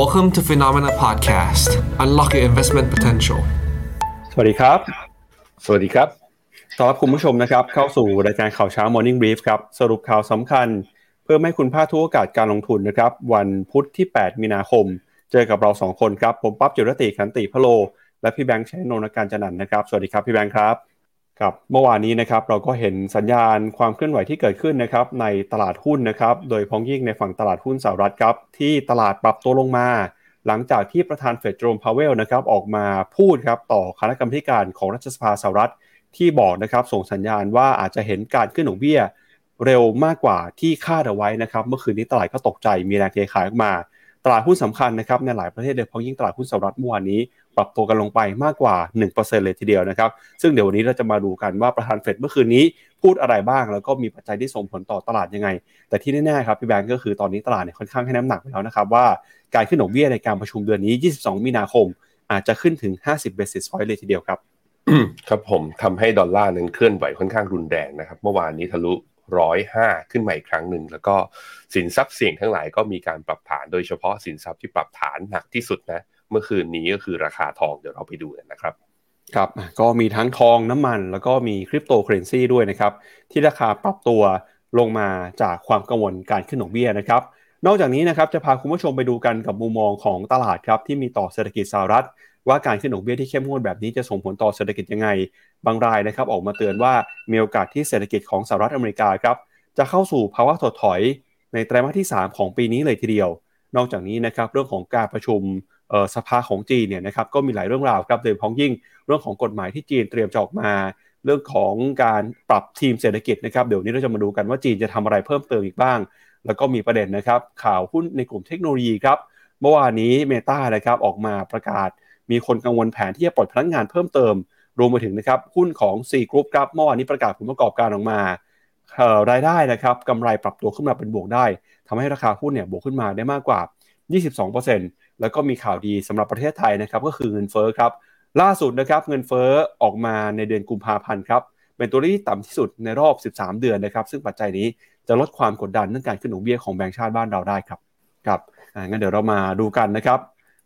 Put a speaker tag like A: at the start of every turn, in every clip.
A: Welcome to Phenomena Podcast. Unlock your investment potential.
B: สวัสดีครับ สวัสดีครับต้อนรับคุณผู้ชมนะครับ เข้าสู่รายการข่าวเช้า Morning Brief ครับ สรุปข่าวสำคัญ เพื่อให้คุณพลาดทุกโอกาสการลงทุนนะครับ วันพุธที่ 8 มีนาคม เจอกับเรา 2 คนครับ ผมปั๊บจุรติขันติพะโล และพี่แบงค์ชัยนนท์การจันนันนะครับ สวัสดีครับพี่แบงค์ครับ ครับเมื่อวานนี้นะครับเราก็เห็นสัญญาณความเคลื่อนไหวที่เกิดขึ้นนะครับในตลาดหุ้นนะครับโดยพ้องยิ่งในฝั่งตลาดหุ้นสหรัฐครับที่ตลาดปรับตัวลงมา หลังจากที่ประธานเฟดโจมพาวเวลนะครับออกมาพูดครับต่อคณะกรรมการของรัฐสภาสหรัฐที่บอกนะครับส่งสัญญาณว่าอาจจะเห็นการขึ้นดอกเบี้ย เร็วมากกว่าที่คาดเอาไว้นะครับเมื่อคืนนี้ตลาดก็ตกใจมีแรงเทขายออกมา ตลาดหุ้นสำคัญนะครับในหลายประเทศโดยเฉพาะยิ่งตลาดหุ้นสหรัฐเมื่อวานนี้ ปรับตัวกันลงไปมากกว่า 1%เลยทีเดียวนะครับ ซึ่งเดี๋ยววันนี้เราจะมาดูกันว่าประธานเฟดเมื่อคืนนี้พูดอะไรบ้าง แล้วก็มีปัจจัยที่ส่งผลต่อตลาดยังไง แต่ที่แน่ๆครับพี่แบงก์ก็คือตอนนี้ตลาดเนี่ยค่อนข้างให้น้ำหนักไปแล้วนะครับว่าการขึ้นดอกเบี้ยในการประชุมเดือนนี้ 22 มีนาคม อาจจะขึ้นถึง 50 basis point เลยทีเดียวครับ
C: ครับผมทำให้ดอลลาร์นั้นเคลื่อนไหวค่อนข้างรุนแรงนะครับ เมื่อวานนี้ทะลุร้อยห้าขึ้นใหม่ครั้งหนึ่ง แล้วก็สินทรัพย์เสี่ยงทั้งหลายก็มีการปรับฐานโดยเฉพาะสินทรัพย์ที่ปรับฐานหนักที่สุดนะ มื่อคืนนี้ก็คือราคาทองเดี๋ยวเราไปดูกันนะครับ
B: ครับก็มีทั้งทองน้ำมันแล้วก็มีคริปโตเคอเรนซีด้วยนะครับ ที่ราคาปรับตัวลงมาจากความกังวลการขึ้นดอกเบี้ยนะครับ นอกจากนี้นะครับจะพาคุณผู้ชมไปดูกันกับมุมมองของตลาดครับที่มีต่อเศรษฐกิจสหรัฐ ว่าการขึ้นดอกเบี้ยที่เข้มงวดแบบนี้จะส่งผลต่อเศรษฐกิจยังไง บางรายนะครับ ออกมาเตือนว่ามีโอกาสที่เศรษฐกิจของสหรัฐอเมริกาครับจะเข้าสู่ภาวะถดถอยในไตรมาสที่ 3 ของปีนี้เลยทีเดียว นอกจากนี้นะครับเรื่องของการประชุม สภาของจีนเนี่ยนะครับก็มีหลายเรื่องราวครับโดยพ้องยิ่งเรื่องของกฎหมายที่จีนเตรียมจะออกมา เรื่องของการปรับทีมเศรษฐกิจนะครับเดี๋ยวนี้เราจะมาดูกันว่าจีนจะทำอะไรเพิ่มเติมอีกบ้าง แล้วก็มีประเด็นนะครับข่าวหุ้นในกลุ่มเทคโนโลยีครับเมื่อวานนี้เมตานะครับออกมาประกาศ มีคนกังวลแผนที่จะปลดพนักงงานเพิ่มเติม รวมไปถึงนะครับหุ้นของ4กรุ๊ปครับเมื่อวานนี้ประกาศผลประกอบการออกมารายได้นะครับกำไรปรับตัวขึ้นมาเป็นบวกได้ทำให้ราคาหุ้นเนี่ยบวกขึ้นมาได้มากกว่า 22% แล้วก็มีข่าวดีสำหรับประเทศไทยนะครับก็คือเงินเฟ้อครับล่าสุดนะครับเงินเฟ้อออกมาในเดือนกุมภาพันธ์ครับเป็นตัวเลขที่ต่ำที่สุดในรอบ 13 เดือนนะครับซึ่งปัจจัยนี้จะลดความกดดันเรื่องการขึ้นดอกเบี้ยของแบงก์ชาติบ้านเราได้ครับครับงั้นเดี๋ยวเรามาดูกันนะครับ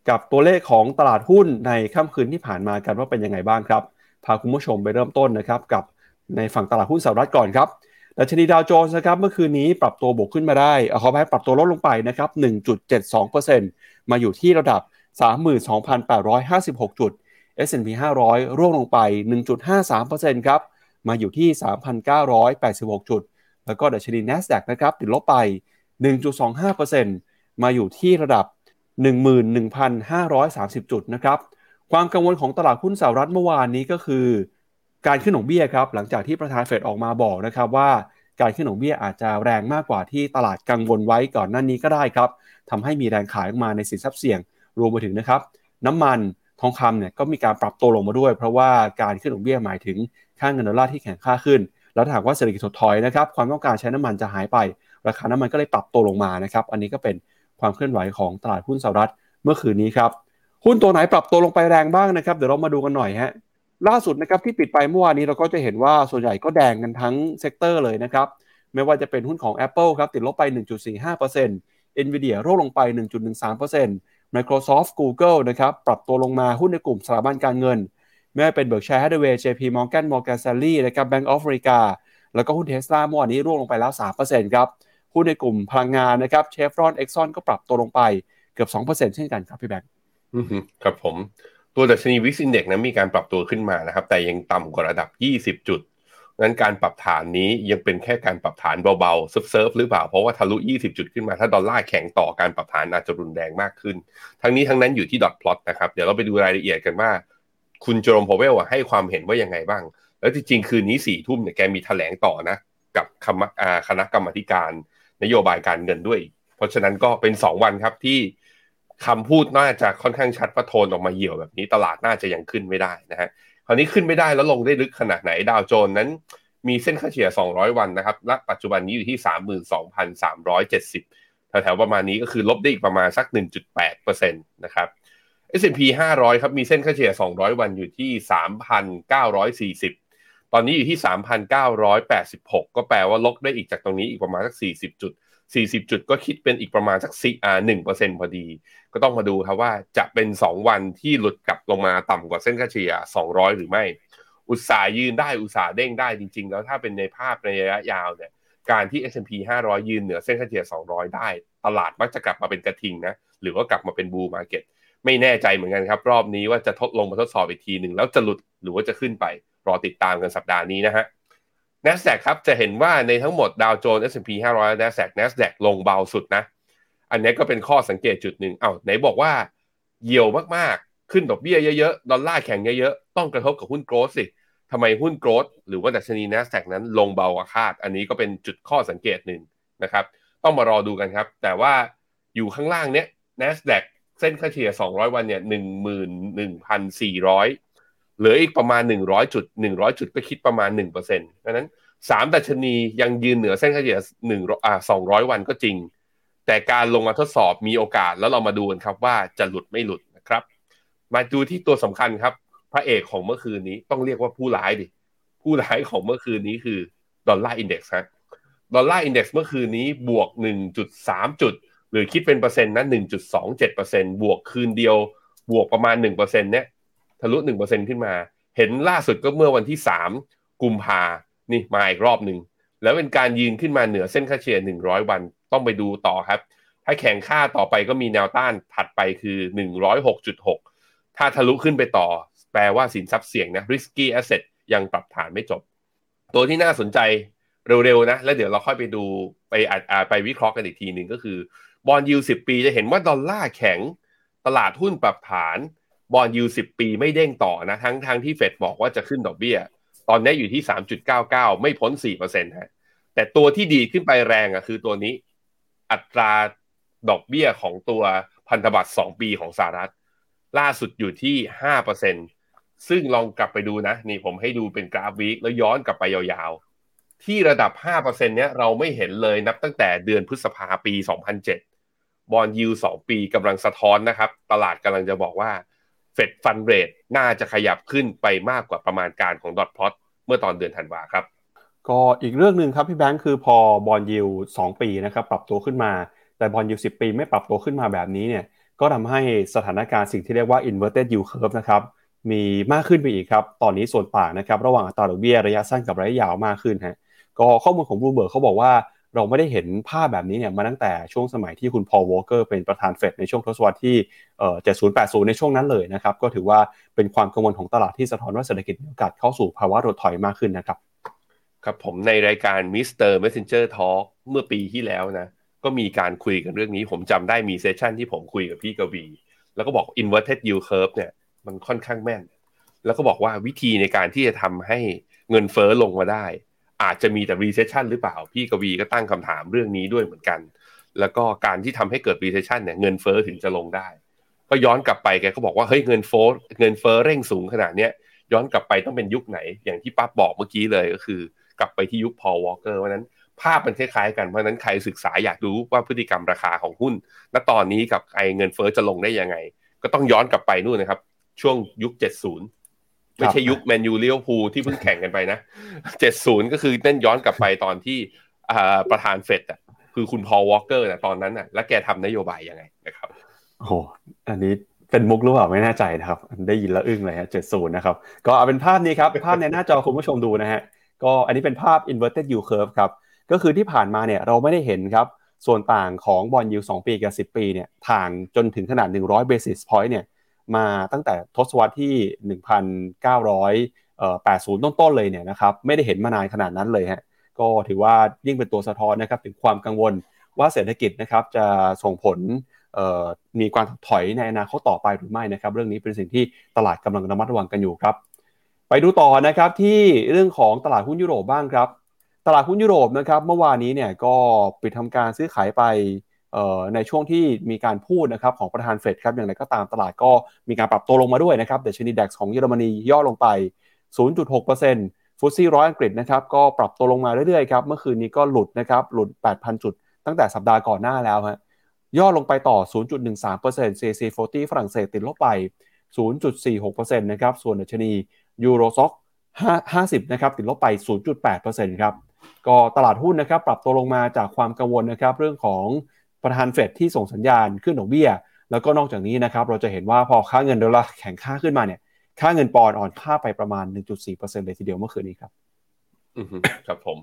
B: กับตัวเลขของตลาดหุ้นในค่ำคืนที่ผ่านมากันว่าเป็นยังไงบ้างครับพาคุณผู้ชมไปเริ่มต้นนะครับกับในฝั่งตลาดหุ้นสหรัฐก่อนครับ ดัชนีดาวโจนส์นะครับเมื่อคืนนี้ปรับตัวบวกขึ้นมาได้ขอแพ้ปรับตัวลดลงไปนะครับ1.72%มาอยู่ที่ระดับ 32,856 จุด S&P 500 ร่วงลงไป 1.53%ครับมาอยู่ที่ 3,986 จุด แล้วก็ดัชนี NASDAQ นะครับติดลบไป 1.25%มาอยู่ที่ระดับ 11,530 จุดนะครับความกังวลของตลาดหุ้นสหรัฐเมื่อวานนี้ก็คือ การขึ้นดอกเบี้ยครับหลังจากที่ประธานเฟดออกมาบอกนะครับว่าการขึ้นดอกเบี้ยอาจจะแรงมากกว่าที่ตลาดกังวลไว้ก่อนหน้านี้ก็ได้ครับทำให้มีแรงขายออกมาในสินทรัพย์เสี่ยงรวมไปถึงนะครับ น้ำมันทองคำเนี่ยก็มีการปรับตัวลงมาด้วย เพราะว่าการขึ้นดอกเบี้ยหมายถึงค่างเงินดอลลาร์ที่แข็งค่าขึ้น แล้วถ้าหากว่าเศรษฐกิจถดถอยนะครับความต้องการใช้น้ำมันจะหายไป ราคาน้ำมันก็เลยปรับตัวลงมานะครับอันนี้ก็เป็นความเคลื่อนไหวของตลาดหุ้นสหรัฐเมื่อคืนนี้ครับหุ้นตัวไหนปรับตัวลงไปแรงบ้างนะครับเดี๋ยวเรามาดูกันหน่อยฮะ ล่าสุดนะครับที่ปิดไปเมื่อวานนี้เราก็จะเห็นว่าส่วนใหญ่ก็แดงกันทั้ง sector เลยนะครับไม่ว่าจะเป็นหุ้นของ Apple ครับติดลบไป 1.45% Nvidia ร่วงลงไป 1.13% Microsoft Google นะครับปรับตัวลงมาหุ้นในกลุ่มสถาบันการเงิน ไม่ว่าเป็น Berkshire Hathaway JP Morgan Morgan Stanley นะครับ Bank of America แล้วก็หุ้น Tesla เมื่อวานนี้ร่วงลงไปแล้ว 3%ครับหุ้นในกลุ่มพลังงานนะครับ Chevron Exxon ก็ปรับตัวลงไปเกือบ 2%เช่นกันครับพี่แบงค์
C: ครับผม ตัวดัชนี VIX Index นั้นมีการปรับตัวขึ้นมานะครับ แต่ยังต่ำกว่าระดับ 20 จุดงั้นการปรับฐานนี้ยังเป็นแค่การปรับฐานเบาๆเซิร์ฟหรือเปล่า เพราะว่าทะลุ 20 จุดขึ้นมา ถ้าดอลลาร์แข็งต่อการปรับฐานอาจจะรุนแรงมากขึ้น ทั้งนี้ทั้งนั้นอยู่ที่ dot plot นะครับ เดี๋ยวเราไปดูรายละเอียดกันว่า คุณเจอโรมพาวเวลให้ความเห็นว่ายังไงบ้าง แล้วจริงๆ คืนนี้สี่ทุ่มเนี่ยแกมีแถลงต่อนะ กับคณะกรรมการนโยบายการเงินด้วย เพราะฉะนั้นก็เป็น 2 วันครับที่ คำพูดน่าจะค่อนข้างชัดว่าโทนออกมาเหี่ยวแบบนี้ตลาดน่าจะยังขึ้นไม่ได้นะฮะคราวนี้ขึ้นไม่ได้แล้วลงได้ลึกขนาดไหนดาวโจนนั้น มีเส้นค่าเฉลี่ย 200 วันนะครับณปัจจุบันนี้อยู่ที่ 32,370 แถวๆประมาณนี้ก็คือลบได้อีกประมาณสัก 1.8%นะครับ S&P 500 ครับมีเส้นค่าเฉลี่ย 200 วันอยู่ที่ 3,940 ตอนนี้อยู่ที่ 3,986 ก็แปลว่าลบได้อีกจากตรงนี้อีกประมาณสัก 40 จุด 40 จุดก็คิดเป็นอีกประมาณสักสี่อ่าหนึ่งเปอร์เซ็นพอดี ก็ต้องมาดูครับว่าจะเป็น 2 วันที่หลุดกลับลงมาต่ำกว่าเส้นค่าเฉลี่ย200 หรือไม่ อุตสาห์ยืนได้อุตสาห์เด้งได้จริง ๆ แล้วถ้าเป็นในภาพในระยะยาวเนี่ยการที่ S&P 500 ยืนเหนือเส้นค่าเฉลี่ย200 ได้ ตลาดมักจะกลับมาเป็นกระทิงนะหรือว่ากลับมาเป็นบูมมาเก็ตไม่แน่ใจเหมือนกันครับ รอบนี้ว่าจะทดลงมาทดสอบอีกทีหนึ่งแล้วจะหลุดหรือว่าจะขึ้นไป รอติดตามกันสัปดาห์นี้นะฮะ NASDAQ ครับจะเห็นว่าในทั้งหมดดาวโจนส์ S&P 500 NASDAQ NASDAQ ลงเบาสุดนะ อันนี้ก็เป็นข้อสังเกตจุดหนึ่งเอา้าไหนบอกว่าเหี่ยวมากๆ ขึ้นดอกเบี้ยเยอะๆ ดอลลาร์แข็งเยอะๆ ต้องกระทบกับหุ้นโกรดสิทำไมหุ้นโกรดหรือว่าดัชนี NASDAQ นั้นลงเบากว่าคาด อันนี้ก็เป็นจุดข้อสังเกตหนึ่งนะครับ ต้องมารอดูกันครับ แต่ว่าอยู่ข้างล่างเนี้ย NASDAQ เส้นค่าเฉลี่ย 200 วันเนี่ย 11,400 เหลืออีกประมาณ 100 จุด 100 จุดก็คิดประมาณ 1%เพราะนั้นสามดัชนียังยืนเหนือเส้นค่าเฉลี่ยหนึ่งอ่าสองร้อยวันก็จริง แต่การลงมาทดสอบมีโอกาสแล้วเรามาดูกันครับว่าจะหลุดไม่หลุดนะครับ มาดูที่ตัวสำคัญครับ พระเอกของเมื่อคืนนี้ต้องเรียกว่าผู้ร้ายดิ ผู้ร้ายของเมื่อคืนนี้คือ Dollar Index ครับ Dollar Index เมื่อคืนนี้บวก 1.3 จุด หรือคิดเป็นเปอร์เซ็นต์นะ1.27%บวกคืนเดียวบวกประมาณ 1%เนี่ย ทะลุ 1%ขึ้นมา เห็นล่าสุดก็เมื่อวันที่ 3 กุมภานี่มาอีกรอบหนึ่ง แล้วเป็นการยืนขึ้นมาเหนือเส้นค่าเฉลี่ย 100 วัน ต้องไปดูต่อครับ ถ้าแข็งค่าต่อไปก็มีแนวต้านถัดไปคือ 106.6 ถ้าทะลุขึ้นไปต่อ แปลว่าสินทรัพย์เสี่ยงนะ risky asset ยังปรับฐานไม่จบ ตัวที่น่าสนใจเร็วๆนะ แล้วเดี๋ยวเราค่อยไปดูไปอาไปวิเคราะห์กันอีกทีหนึ่งก็คือบอลยูสิบปีจะเห็นว่าดอลลาร์แข็งตลาดหุ้นปรับฐาน บอลยูสิบปีไม่เด้งต่อนะทั้งทางที่เฟดบอกว่าจะขึ้นดอกเบี้ย ตอนนี้อยู่ที่3.99ไม่พ้น4%ฮะแต่ตัวที่ดีขึ้นไปแรงอะคือตัวนี้ อัตราดอกเบี้ยของตัวพันธบัตร2ปีของสหรัฐ ล่าสุดอยู่ที่5%ซึ่งลองกลับไปดูนะ นี่ผมให้ดูเป็นกราฟ week แล้วย้อนกลับไปยาวๆ ที่ระดับ 5%เนี้ยเราไม่เห็นเลยนับตั้งแต่เดือนพฤษภาปี 2007 bond yield 2ปีกำลังสะท้อนนะครับ ตลาดกำลังจะบอกว่า Fed Fund Rate น่าจะขยับขึ้นไปมากกว่าประมาณการของ dot plot เมื่อตอนเดือนธันวาครับ
B: ก็อีกเรื่องหนึ่งครับพี่แบงค์คือพอbond yield สองปีนะครับปรับตัวขึ้นมา แต่บอลยิวสิปีไม่ปรับตัวขึ้นมาแบบนี้เนี่ยก็ทำให้สถานการณ์สิ่งที่เรียกว่า inverted yield curve นะครับมีมากขึ้นไปอีกครับ ตอนนี้ส่วนต่างนะครับ ระหว่างอัตราดอกเบี้ยระยะสั้นกับระยะยาวมากขึ้นฮะก็ข้อมูลของบลูเบิร์กเขาบอกว่า เราไม่ได้เห็นภาพแบบนี้เนี่ยมาตั้งแต่ช่วงสมัยที่คุณพอลโวลเกอร์เป็นประธานเฟดในช่วงทศวรรษที่เอ่อ7080ในช่วงนั้นเลยนะครับ ก็ถือว่าเป็นความกังวลของตลาดที่สะท้อนว่าเศรษฐกิจมีโอกาสเข้าสู่ภาวะถดถอยมากขึ้นนะครับ
C: ครับผมในรายการ Mr. Messenger Talk เมื่อปีที่แล้วนะ ก็มีการคุยกันเรื่องนี้ ผมจำได้มี session ที่ผมคุยกับพี่กวีแล้วก็บอก inverted yield curve เนี่ยมันค่อนข้างแม่น แล้วก็บอกว่าวิธีในการที่จะทำให้เงินเฟ้อลงมาได้ อาจจะมีแต่ recession หรือเปล่า พี่กวีก็ตั้งคำถามเรื่องนี้ด้วยเหมือนกัน แล้วก็การที่ทำให้เกิด recession เนี่ยเงินเฟ้อถึงจะลงได้ ก็ย้อนกลับไปแกก็บอกว่าเฮ้ยเงินเฟ้อเงินเฟ้อเร่งสูงขนาดเนี้ยย้อนกลับไปต้องเป็นยุคไหน อย่างที่ปั๊บบอกเมื่อกี้เลยก็คือ กลับไปที่ยุคพอล วอลเกอร์วันนั้นภาพมันคล้ายๆกัน เพราะนั้นใครศึกษาอยากรู้ว่าพฤติกรรมราคาของหุ้น ณ ตอนนี้กับไอ้เงินเฟ้อจะลงได้ยังไง ก็ต้องย้อนกลับไปนู่นนะครับ ช่วงยุค 70 ไม่ใช่ยุคแมนยูลิเวอร์พูลที่เพิ่งแข่งกันไปนะเจ็ดศูนย์ก็คือเนี่ยย้อนกลับไปตอนที่ประธานเฟดอะคือคุณพอลวอลเกอร์นะตอนนั้นอะแล้วแกทำนโยบายยังไงนะครับ
B: โอ้อันนี้เป็นมุกหรือเปล่าไม่แน่ใจนะครับ ได้ยินแล้วอึ้งเลยฮะเจ็ดศูนย์นะครับ ก็เอาเป็นภาพนี้ครับ ภาพในหน้าจอคุณผู้ชมดูนะฮะ ก็อันนี้เป็นภาพ inverted yield curve ครับ ก็คือที่ผ่านมาเนี่ยเราไม่ได้เห็นครับ ส่วนต่างของบอลยูสองปีกับ 10 ปีเนี่ย ทางจนถึงขนาด 100 basis point เนี่ย มาตั้งแต่ทศวรรษที่ 1980 ต้นๆเลยเนี่ยนะครับไม่ได้เห็นมานานขนาดนั้นเลยฮะก็ถือว่ายิ่งเป็นตัวสะท้อนนะครับถึงความกังวลว่าเศรษฐกิจนะครับจะส่งผลมีความถอยในอนาคตต่อไปหรือไม่นะครับ เรื่องนี้เป็นสิ่งที่ตลาดกำลังระมัดระวังกันอยู่ครับ ไปดูต่อนะครับที่เรื่องของตลาดหุ้นยุโรปบ้างครับ ตลาดหุ้นยุโรปนะครับ เมื่อวานนี้เนี่ยก็ปิดทำการซื้อขายไป ในช่วงที่มีการพูดนะครับของประธานเฟดครับอย่างไรก็ตามตลาดก็มีการปรับตัวลงมาด้วยนะครับแต่ชนิดดัคของเยอรมนีย่อลงไป 0.6%ฟุตซี่ร้อยอังกฤษนะครับก็ปรับตัวลงมาเรื่อยๆครับเมื่อคืนนี้ก็หลุดนะครับหลุด 8,000 จุด ตั้งแต่สัปดาห์ก่อนหน้าแล้วฮะย่อลงไปต่อ 0.13% CAC 40ฝรั่งเศสติดลบไป 0.46%นะครับส่วนดัชนี Euro Stoxx 50นะครับติดลบไป 0.8%ครับก็ตลาดหุ้นนะครับปรับตัวลงมาจากความกังวลนะครับเรื่องของ ประธานเฟดที่ส่งสัญญาณขึ้นดอกเบี้ย แล้วก็นอกจากนี้นะครับเราจะเห็นว่าพอค่าเงินดอลลาร์แข็งค่าขึ้นมาเนี่ยค่าเงินปอนด์อ่อนค่าไปประมาณ 1.4%เลยทีเดียวเมื่อคืนนี้ครับ
C: อืครับผม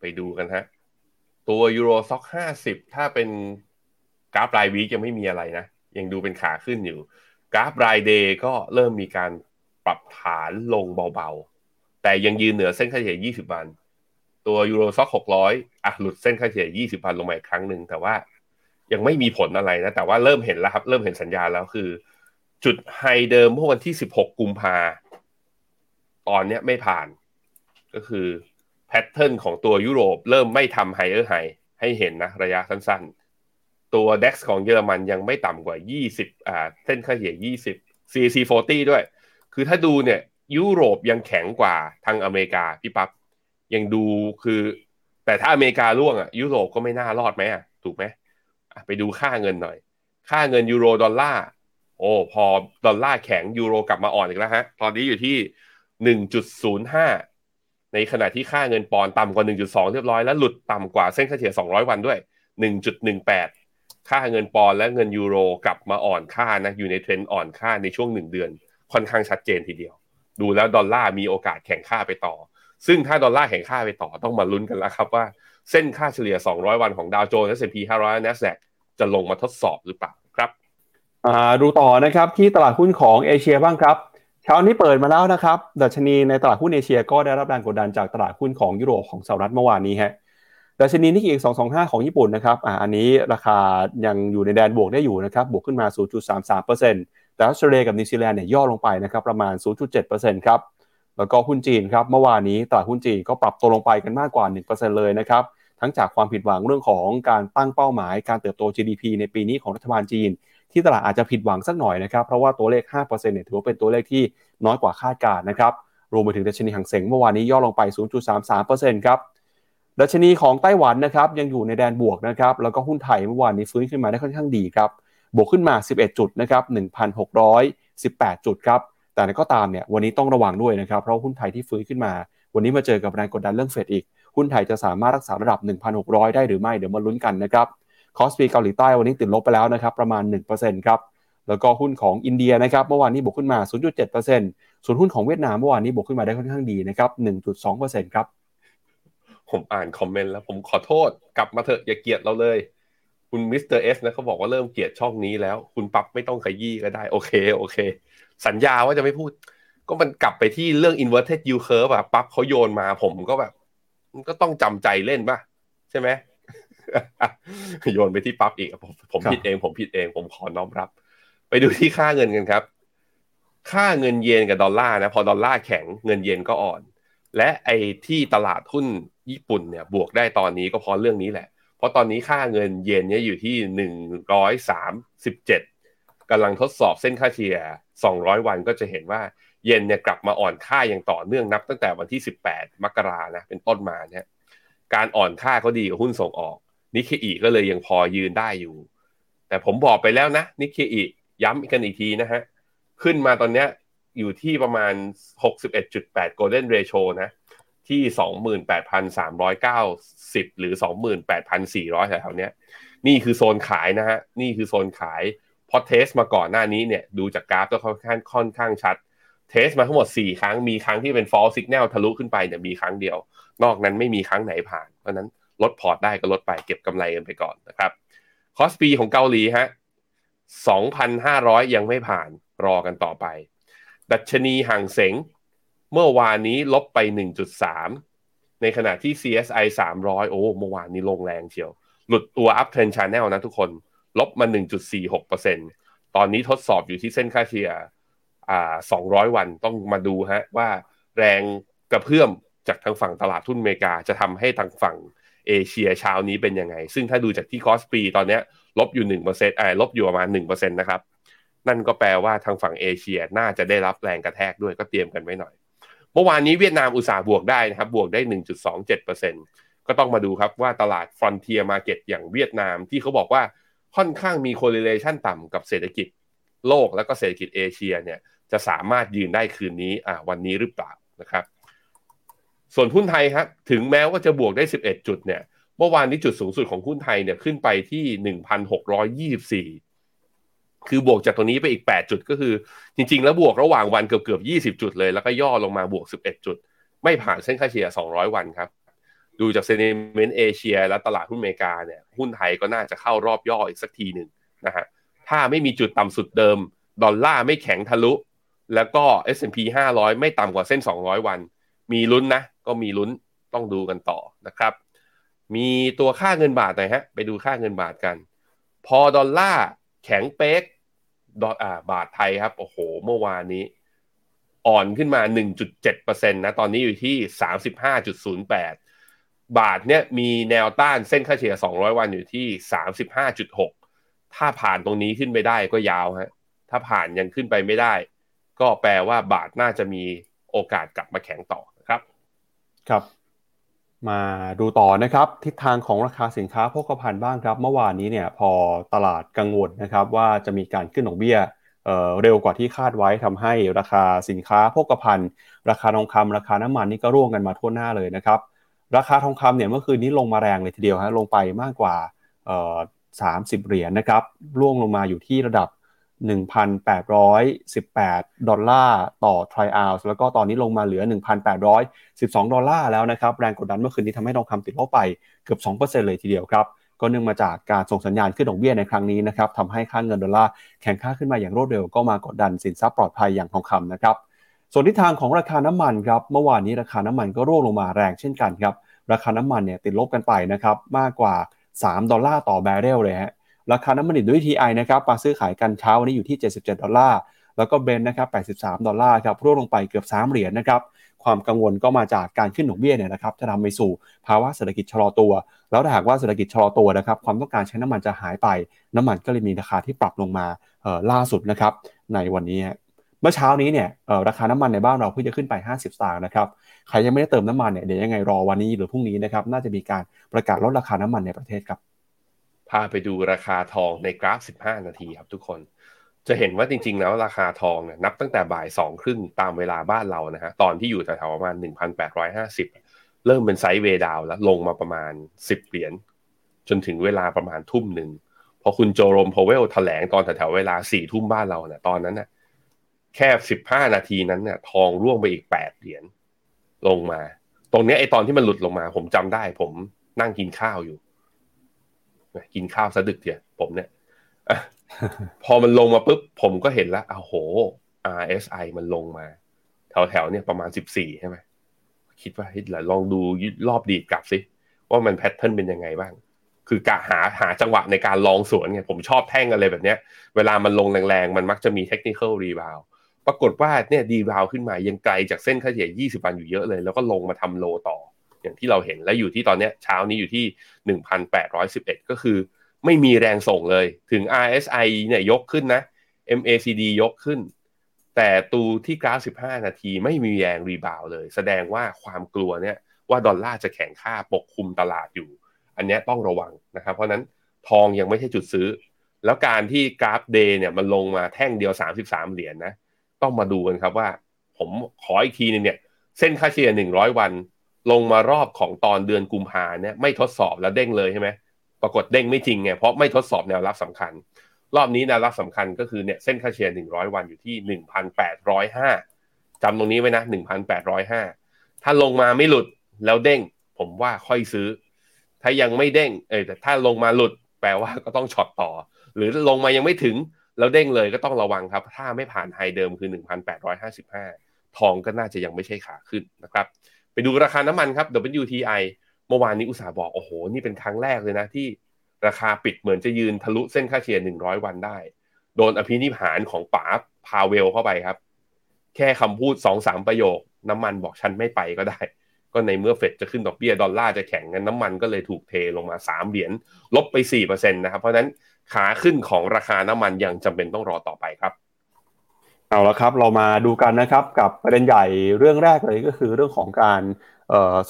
C: ไปดูกันฮะ ตัวยูโรซ็อกห้าสิบถ้าเป็นกราฟรายวีคยังไม่มีอะไรนะ ยังดูเป็นขาขึ้นอยู่ กราฟรายเดย์ก็เริ่มมีการปรับฐานลงเบาๆ แต่ยังยืนเหนือเส้นค่าเฉลี่ย20 วัน ตัวยูโรซ็อก600อะหลุดเส้นค่าเฉลี่ย20วันลงมาอีกครั้งหนึ่งแต่ว่ายังไม่มีผลอะไรนะ แต่ว่าเริ่มเห็นแล้วครับ เริ่มเห็นสัญญาณแล้วคือ จุดไฮเดิมเมื่อวันที่16กุมภาตอนเนี้ยไม่ผ่าน ก็คือ pattern ของตัวยุโรป เริ่มไม่ทำ higher high ให้เห็นนะ ระยะสั้นๆ ตัว DAX ของเยอรมันยังไม่ต่ำกว่า 20อ่าเส้นค่าเฉลี่ย20 CAC 40 ด้วย คือถ้าดูเนี่ยยุโรปยังแข็งกว่าทางอเมริกาพี่ปั๊บ ยังดูคือ แต่ถ้าอเมริการ่วงอะยุโรปก็ไม่น่ารอดไหมอะถูกไหมไปดูค่าเงินหน่อย ค่าเงินยูโรดอลลาร์โอ้พอดอลลาร์แข็งยูโรกลับมาอ่อนอีกแล้วฮะตอนนี้อยู่ที่1.05ในขณะที่ค่าเงินปอนด์ต่ำกว่า 1.2 เรียบร้อยแล้วหลุดต่ำกว่าเส้นค่าเฉลี่ย 200 วันด้วย 1.18 ค่าเงินปอนด์และเงินยูโรกลับมาอ่อนค่านะอยู่ในเทรนด์อ่อนค่าในช่วง 1 เดือน ค่อนข้างชัดเจนทีเดียว ดูแล้วดอลลาร์มีโอกาสแข็งค่าไปต่อ ซึ่งถ้าดอลลาร์แข็งค่าไปต่อต้องมาลุ้นกันแล้วครับว่า เส้นค่าเฉลี่ย 200 วันของดาวโจนส์ S&P 500 NASDAQ จะลงมาทดสอบหรือเปล่าครับ
B: อ่าดูต่อนะครับที่ตลาดหุ้นของเอเชียบ้างครับเช้านี้เปิดมาแล้วนะครับดัชนีในตลาดหุ้นเอเชียก็ได้รับแรงกดดันจากตลาดหุ้นของยุโรปของสหรัฐเมื่อวานนี้ฮะดัชนีนิกเกอิ225 ของญี่ปุ่นนะครับอ่าอันนี้ราคายังอยู่ในแดนบวกได้อยู่นะครับบวกขึ้นมา 0.33%แต่ออสเตรเลียกับนิวซีแลนด์เนี่ยย่อลงไปนะครับประมาณ 0.7%ครับ แล้วก็หุ้นจีนครับเมื่อวานนี้ตลาดหุ้นจีนก็ปรับตัวลงไปกันมากกว่า 1%เลยนะครับทั้งจากความผิดหวังเรื่องของการตั้งเป้าหมาย การเติบโต GDP ในปีนี้ของรัฐบาลจีน ที่ตลาดอาจจะผิดหวังสักหน่อยนะครับเพราะว่าตัวเลข 5%เนี่ยถือว่าเป็นตัวเลขที่น้อยกว่าคาดการณ์นะครับรวมไปถึงดัชนีหางเสงเมื่อวานนี้ย่อลงไป 0.33%ครับดัชนีของไต้หวันนะครับยังอยู่ในแดนบวกนะครับแล้วก็หุ้นไทยเมื่อวานนี้ฟื้นขึ้นมาได้ค่อนข้างดีครับบวกขึ้นมา 11 จุดนะครับ1,618 จุดครับ แต่ก็ตามเนี่ยวันนี้ต้องระวังด้วยนะครับ เพราะหุ้นไทยที่ฟื้นขึ้นมา วันนี้มาเจอกับแรงกดดันเรื่องเฟดอีก หุ้นไทยจะสามารถรักษาระดับ 1,600 ได้หรือไม่เดี๋ยวมาลุ้นกันนะครับคอสปีเกาหลีใต้วันนี้ติดลบไปแล้วนะครับประมาณ 1%ครับแล้วก็หุ้นของอินเดียนะครับเมื่อวานนี้บวกขึ้นมา 0.7%ส่วนหุ้นของเวียดนามเมื่อวานนี้บวกขึ้นมาได้ค่อนข้างดีนะครับ 1.2%ครับ
C: ผมอ่านคอมเมนต์แล้วผมขอโทษกลับมาเถอะอย่าเกลียดเราเลย คุณ Mr. S นะเขาบอกว่าเริ่มเกลียดช่องนี้แล้ว คุณปั๊บไม่ต้องขยี้ก็ได้โอเคโอเค สัญญาว่าจะไม่พูด ก็มันกลับไปที่เรื่อง inverted yield curve อะปั๊บเขาโยนมาผมก็แบบมันก็ต้องจำใจเล่นป่ะ ใช่ไหมโยนไปที่ปั๊บอีกผมผมผิดเอง ผมผิดเอง ผมขอน้อมรับ ไปดูที่ค่าเงินกันครับ ค่าเงินเยนกับดอลลาร์นะ พอดอลลาร์แข็งเงินเยนก็อ่อน และไอ้ที่ตลาดหุ้นญี่ปุ่นเนี่ยบวกได้ตอนนี้ก็เพราะเรื่องนี้แหละ เพราะตอนนี้ค่าเงินเยนเนี่ยอยู่ที่หนึ่งร้อยสามสิบเจ็ด กำลังทดสอบเส้นค่าเฉลี่ยสองร้อยวันก็จะเห็นว่าเยนเนี่ยกลับมาอ่อนค่าอย่างต่อเนื่องนับตั้งแต่วันที่สิบแปดมกรานะเป็นต้นมาเนี่ยการอ่อนค่าก็ดีกับหุ้นส่งออกนิเคอีก็เลยยังพอยืนได้อยู่ แต่ผมบอกไปแล้วนะนิเคอีย้ำกันอีกทีนะฮะขึ้นมาตอนเนี้ยอยู่ที่ประมาณ 61.8 golden ratio นะที่ 28,390 หรือ 28,400แถวๆเนี้ยนี่คือโซนขายนะฮะนี่คือโซนขาย พอ test มาก่อนหน้านี้เนี่ยดูจากกราฟก็ค่อนข้างค่อนข้างชัด test มาทั้งหมด 4 ครั้งมีครั้งที่เป็น false signal ทะลุขึ้นไปเนี่ยมีครั้งเดียว นอกนั้นไม่มีครั้งไหนผ่าน เพราะฉะนั้นลดพอร์ตได้ก็ลดไปเก็บกำไรกันไปก่อนนะครับคอสปีของเกาหลีฮะ2,500 ยังไม่ผ่านรอกันต่อไป ดัชนีฮั่งเส็งเมื่อวานนี้ลบไป 1.3 ในขณะที่ CSI 300 โอ้เมื่อวานนี้ลงแรงเชียว หลุดตัว up trend channel นะทุกคน ลบมา 1.46%ตอนนี้ทดสอบอยู่ที่เส้นค่าเฉลี่ยอ่า200 วันต้องมาดูฮะว่าแรงกระเพื่อมจากทางฝั่งตลาดทุนอเมริกา จะทำให้ทางฝั่งเอเชียเช้านี้เป็นยังไง ซึ่งถ้าดูจากที่คอสปีตอนนี้ลบอยู่1%เอ่อลบอยู่ประมาณ1%นะครับ นั่นก็แปลว่าทางฝั่งเอเชียน่าจะได้รับแรงกระแทกด้วยก็เตรียมกันไว้หน่อย เมื่อวานนี้เวียดนามอุตสาห์บวกได้นะครับ บวกได้ 1.27%ก็ต้องมาดูครับว่าตลาด Frontier Market อย่างเวียดนามที่เขาบอกว่า ค่อนข้างมี correlation ต่ำกับเศรษฐกิจโลกแล้วก็เศรษฐกิจเอเชียเนี่ยจะสามารถยืนได้คืนนี้อ่าวันนี้หรือเปล่านะครับ ส่วนหุ้นไทยครับถึงแม้ว่าจะบวกได้ 11 จุดเนี่ยเมื่อวานนี้จุดสูงสุดของหุ้นไทยเนี่ยขึ้นไปที่ 1,624 คือบวกจากตรงนี้ไปอีก 8 จุดก็คือ จริง ๆ แล้วบวกระหว่างวันเกือบเกือบ20 จุดเลย แล้วก็ย่อลงมาบวก 11 จุด ไม่ผ่านเส้นค่าเฉลี่ย 200 วันครับ ดูจากเซนิเมนต์เอเชีย และตลาดหุ้นอเมริกาเนี่ยหุ้นไทยก็น่าจะเข้ารอบย่ออีกสักทีหนึ่งนะฮะถ้าไม่มีจุดต่ำสุดเดิม ดอลลาร์ไม่แข็งทะลุ แล้วก็ S&P 500 ไม่ต่ำกว่าเส้น 200 วัน มีลุ้นนะ ก็มีลุ้นต้องดูกันต่อนะครับ มีตัวค่าเงินบาทหน่อยฮะ ไปดูค่าเงินบาทกัน พอดอลลาร์แข็งเป๊กดอลอ่าบาทไทยครับ โอ้โห เมื่อวานนี้ อ่อนขึ้นมา 1.7%นะ ตอนนี้อยู่ที่ 35.08 บาทเนี่ยมีแนวต้านเส้นค่าเฉลี่ย 200 วันอยู่ที่ 35.6 ถ้าผ่านตรงนี้ขึ้นไปได้ก็ยาวฮะ ถ้าผ่านยังขึ้นไปไม่ได้ ก็แปลว่าบาทน่าจะมีโอกาสกลับมาแข็งต่อครับ
B: ครับ มาดูต่อนะครับ ทิศทางของราคาสินค้าโภคภัณฑ์บ้างครับ เมื่อวานนี้เนี่ยพอตลาดกังวลนะครับ ว่าจะมีการขึ้นดอกเบี้ยเเร็วกว่าที่คาดไว้ทำให้ราคาสินค้าโภคภัณฑ์ ราคาทองคำราคาน้ำมันนี่ก็ร่วงกันมาทั่วหน้าเลยนะครับ ราคาทองคำเนี่ยเมื่อคืนนี้ลงมาแรงเลยทีเดียวฮะลงไปมากกว่าสามสิบเหรียญนนะครับร่วงลงมาอยู่ที่ระดับ 1,818 ดอลลาร์ต่อทริอัลแล้วก็ตอนนี้ลงมาเหลือ 1,812 ดอลลาร์แล้วนะครับ แรงกดดันเมื่อคืนนี้ทำให้ทองคำติดลบไปเกือบ 2%เลยทีเดียวครับ ก็เนื่องมาจากการส่งสัญญาณขึ้นดอกเบี้ยในครั้งนี้นะครับทำให้ค่าเงินดอลลาร์แข็งค่าขึ้นมาอย่างรวดเร็วก็มากดดันสินทรัพย์ปลอดภัยอย่างทองคำนะครับ ส่วนทิศทางของราคาน้ำมันครับเมื่อวานนี้ราคาน้ำมันก็ร่วงลงมาแรงเช่นกันครับราคาน้ำมันเนี่ยติดลบกันไปนะครับมากกว่า 3 ดอลลาร์ต่อแบเรลเลยฮะราคาน้ำมันดิบด้วย TI นะครับปาซื้อขายกันเช้าวันนี้อยู่ที่ 77 ดอลลาร์แล้วก็เบนนะครับ 83 ดอลลาร์ครับร่วงลงไปเกือบ 3 เหรียญนะครับความกังวลก็มาจากการขึ้นดอกเบี้ยเนี่ยนะครับจะทำไปสู่ภาวะเศรษฐกิจชะลอตัว แล้วถ้าหากว่าเศรษฐกิจชะลอตัวนะครับความต้องการใช้น้ำมันจะหายไป น้ำมันก็เลยมีราคาที่ปรับลงมาล่าสุดนะครับในวันนี้ มื่อเช้านี้เนี่ยราคาน้ำมันในบ้านเราเพิ่งจะขึ้นไป 50 สตางค์นะครับใครยังไม่ได้เติมน้ำมันเนี่ยเดี๋ยวยังไงรอวันนี้หรือพรุ่งนี้นะครับน่าจะมีการประกาศลดราคาน้ำมันในประเทศครับ
C: พาไปดูราคาทองในกราฟ 15 นาทีครับทุกคน จะเห็นว่าจริง ๆ แล้วราคาทองเนี่ยนับตั้งแต่บ่ายสองครึ่งตามเวลาบ้านเรานะฮะตอนที่อยู่แถวๆประมาณ 1,850 เริ่มเป็นไซด์เวดาวแล้วลงมาประมาณ 10 เหรียญจนถึงเวลาประมาณทุ่มหนึ่งพอคุณโจโรมพาวเวลแถลงตอนแถวๆเวลาสี่ทุ่มบ้านเราเนี่ยตอนนั้นน่ะ แค่ 15 นาทีนั้นเนี่ยทองร่วงไปอีก 8 เหรียญลงมา ตรงนี้ไอตอนที่มันหลุดลงมา ผมจำได้ ผมนั่งกินข้าวอยู่ กินข้าวซะดึกเดียวผมเนี่ยพอมันลงมาปุ๊บ ผมก็เห็นแล้วอ้โห RSI มันลงมา แถวๆเนี่ยประมาณสิบสี่ใช่ไหมคิดว่าเฮ้ยลองดูรอบดีดกลับสิ ว่ามันแพทเทิร์นเป็นยังไงบ้าง คือกะหาหาจังหวะในการลองสวนไงผมชอบแท่งอะไรแบบเนี้ย เวลามันลงแรงๆ มันมักจะมี technical rebound ปรากฏว่าเนี่ยดีบาวขึ้นมายังไกลจากเส้นค่าเฉลี่ย 20 วันอยู่เยอะเลย แล้วก็ลงมาทำ low ต่อ อย่างที่เราเห็นและอยู่ที่ตอนนี้เช้านี้อยู่ที่ 1,811 ก็คือ ไม่มีแรงส่งเลย ถึง RSI เนี่ยยกขึ้นนะ MACD ยกขึ้น แต่ดูที่กราฟ 15 นาทีไม่มีแรง rebound เลย แสดงว่าความกลัวเนี่ยว่าดอลลาร์จะแข็งค่าปกคลุมตลาดอยู่ อันนี้ต้องระวังนะครับเพราะนั้นทองยังไม่ใช่จุดซื้อ แล้วการที่กราฟเดย์เนี่ยมันลงมาแท่งเดียว 33 เหรียญนนะ ต้องมาดูกันครับว่า ผมขออีกทีนึงเนี่ย เส้นค่าเฉลี่ย100 วัน ลงมารอบของตอนเดือนกุมภาเนี่ยไม่ทดสอบแล้วเด้งเลยใช่ไหมปรากฏเด้งไม่จริงไงเพราะไม่ทดสอบแนวรับสำคัญ รอบนี้แนวรับสำคัญก็คือเนี่ยเส้นค่าเฉลี่ย100 วันอยู่ที่ 1,805จำตรงนี้ไว้นะ 1,805 ถ้าลงมาไม่หลุดแล้วเด้ง ผมว่าค่อยซื้อ ถ้ายังไม่เด้งเออแต่ถ้าลงมาหลุดแปลว่าก็ต้อง short ต่อ หรือลงมายังไม่ถึง แล้วเด้งเลยก็ต้องระวังครับ ถ้าไม่ผ่าน high เดิมคือ 1,855 ทองก็น่าจะยังไม่ใช่ขาขึ้นนะครับ ไปดูราคาน้ำมันครับ WTI เมื่อวานนี้อุตส่าห์บอก โอ้โห นี่เป็นครั้งแรกเลยนะที่ราคาปิดเหมือนจะยืนทะลุเส้นค่าเฉลี่ย 100 วันได้ โดนอภินิหารของป๋าพาวเวลเข้าไปครับ แค่คำพูด2อสามประโยค น้ำมันบอกฉันไม่ไปก็ได้ ก็ในเมื่อเฟดจะขึ้นดอกเบี้ยดอลลาร์จะแข็งงั้นน้ำมันก็เลยถูกเทลงมา 3 เหรียญลบไป4%นะครับ เพราะนั้น ขาขึ้นของราคาน้ำมันยังจำเป็นต้องรอต่อไปครับ
B: เอาละครับเรามาดูกันนะครับกับประเด็นใหญ่เรื่องแรกเลยก็คือเรื่องของการ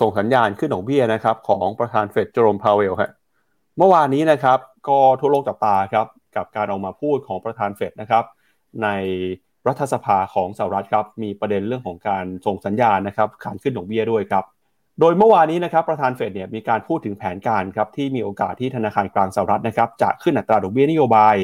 B: ส่งสัญญาณขึ้นดอกเบี้ยนะครับของประธานเฟดเจอโรมพาวเวลฮะเมื่อวานนี้นะครับก็ทั่วโลกจับตาครับกับการออกมาพูดของประธานเฟดนะครับในรัฐสภาของสหรัฐครับมีประเด็นเรื่องของการส่งสัญญาณนะครับการขึ้นดอกเบี้ยด้วยครับ โดยเมื่อวานนี้นะครับประธานเฟดเนี่ยมีการพูดถึงแผนการครับที่มีโอกาสที่ธนาคารกลางสหรัฐนะครับจะขึ้นอัตราดอกเบี้ยนโยบาย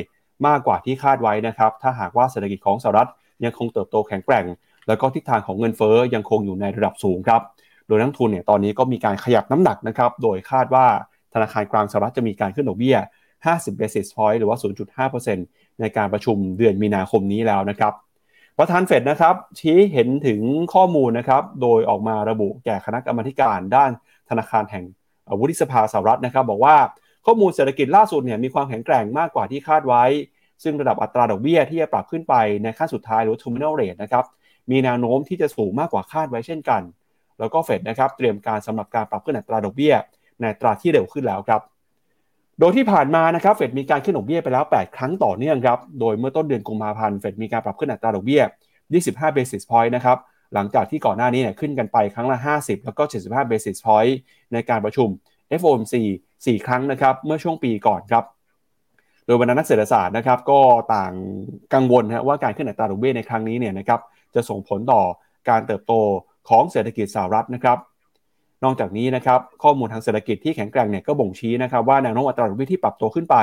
B: มากกว่าที่คาดไว้นะครับถ้าหากว่าเศรษฐกิจของสหรัฐยังคงเติบโตแข็งแกร่ง แล้วก็ทิศทางของเงินเฟ้อยังคงอยู่ในระดับสูงครับโดยนักทุนเนี่ยตอนนี้ก็มีการขยับน้ำหนักนะครับโดยคาดว่าธนาคารกลางสหรัฐจะมีการขึ้นดอกเบี้ย 50 basis point หรือว่า 0.5%ในการประชุมเดือนมีนาคมนี้แล้วนะครับ ประธานเฟดนะครับชี้เห็นถึงข้อมูลนะครับโดยออกมาระบุแก่คณะกรรมการด้านธนาคารแห่งวุฒิสภาสหรัฐนะครับ บอกว่าข้อมูลเศรษฐกิจล่าสุดเนี่ยมีความแข็งแกร่งมากกว่าที่คาดไว้ ซึ่งระดับอัตราดอกเบี้ยที่จะปรับขึ้นไปในขั้นสุดท้ายหรือ terminal rate นะครับมีแนวโน้มที่จะสูงมากกว่าคาดไว้เช่นกัน แล้วก็เฟดนะครับเตรียมการสำหรับการปรับขึ้นอัตราดอกเบี้ย ในตราที่เร็วขึ้นแล้วครับ โดยที่ผ่านมานะครับเฟดมีการขึ้นดอกเบี้ยไปแล้ว 8 ครั้งต่อเนื่องครับ โดยเมื่อต้นเดือนกุมภาพันธ์เฟดมีการปรับขึ้นอัตราดอกเบี้ย 25 basis point นะครับ หลังจากที่ก่อนหน้านี้เนี่ยขึ้นกันไปครั้งละ 50 แล้วก็ 75 basis point ในการประชุม FOMC 4 ครั้งนะครับ เมื่อช่วงปีก่อนครับ โดยบรรดานักเศรษฐศาสตร์นะครับ ก็ต่างกังวลนะว่าการขึ้นอัตราดอกเบี้ยในครั้งนี้เนี่ยนะครับจะส่งผลต่อการเติบโตของเศรษฐกิจสหรัฐนะครับ นอกจากนี้นะครับข้อมูลทางเศรษฐกิจที่แข็งแกร่งเนี่ยก็บ่งชี้นะครับว่าแนวโน้มอัตราดอกเบี้ยที่ปรับตัวขึ้นไป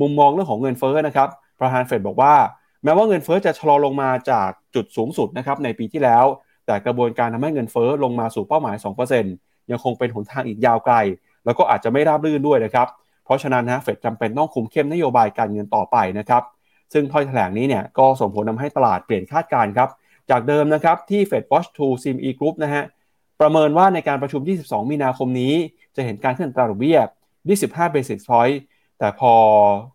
B: มุมมองเรื่องของเงินเฟ้อนะครับประธานเฟดบอกว่า แม้ว่าเงินเฟ้อจะชะลอลงมาจากจุดสูงสุดนะครับในปีที่แล้ว แต่กระบวนการทำให้เงินเฟ้อลงมาสู่เป้าหมาย 2%ยังคงเป็นหนทางอีกยาวไกล แล้วก็อาจจะไม่ราบรื่นด้วยนะครับเพราะฉะนั้นนะเฟดจำเป็นต้องคุมเข้มนโยบายการเงินต่อไปนะครับซึ่งถ้อยแถลงนี้เนี่ยก็ส่งผลทาให้ตลาดเปลี่ยนคาดการณ์ครับจากเดิมนะครับที่ Fed Watch 2 CME Group นะฮะ ประเมินว่าในการประชุม 22 มีนาคมนี้ จะเห็นการขึ้นอัตราดอกเบี้ย 25 basis point แต่พอ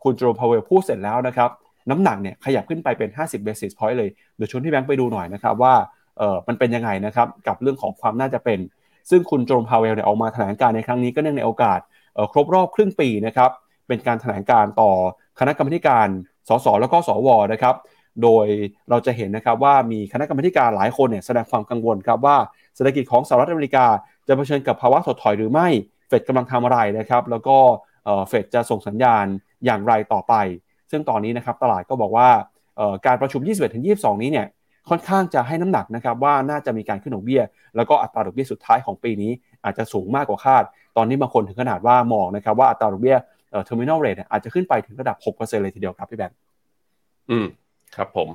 B: คุณโจพาวเวลพูดเสร็จแล้วนะครับ น้ำหนักเนี่ยขยับขึ้นไปเป็น 50 basis point เลยเดี๋ยวชวนที่แบงค์ไปดูหน่อยนะครับว่าเออมันเป็นยังไงนะครับกับเรื่องของความน่าจะเป็น ซึ่งคุณโจมพาวเวลเนี่ยออกมาแถลงการในครั้งนี้ก็เนื่องในโอกาสครบรอบครึ่งปีนะครับเป็นการแถลงการต่อคณะกรรมการ สสแล้วก็สวนะครับ โดยเราจะเห็นนะครับว่ามีคณะกรรมการหลายคนเนี่ยแสดงความกังวลครับว่าเศรษฐกิจของสหรัฐอเมริกา จะเผชิญกับภาวะถดถอยหรือไม่ เฟดกำลังทำอะไรนะครับ แล้วก็เฟดจะส่งสัญญาณอย่างไรต่อไป ซึ่งตอนนี้นะครับตลาดก็บอกว่าการประชุม 21-22 นี้เนี่ยค่อนข้างจะให้น้ำหนักนะครับว่าน่าจะมีการขึ้นดอกเบี้ย แล้วก็อัตราดอกเบี้ยสุดท้ายของปีนี้ อาจจะสูงมากกว่าคาด ตอนนี้บางคนถึงขนาดว่ามองนะครับว่าอัตราดอกเบี้ยเอ่อ terminal rate อาจจะขึ้นไปถึงระดับ 6%เลยทีเดียวครับพี่แบงค์
C: อืม ครับผม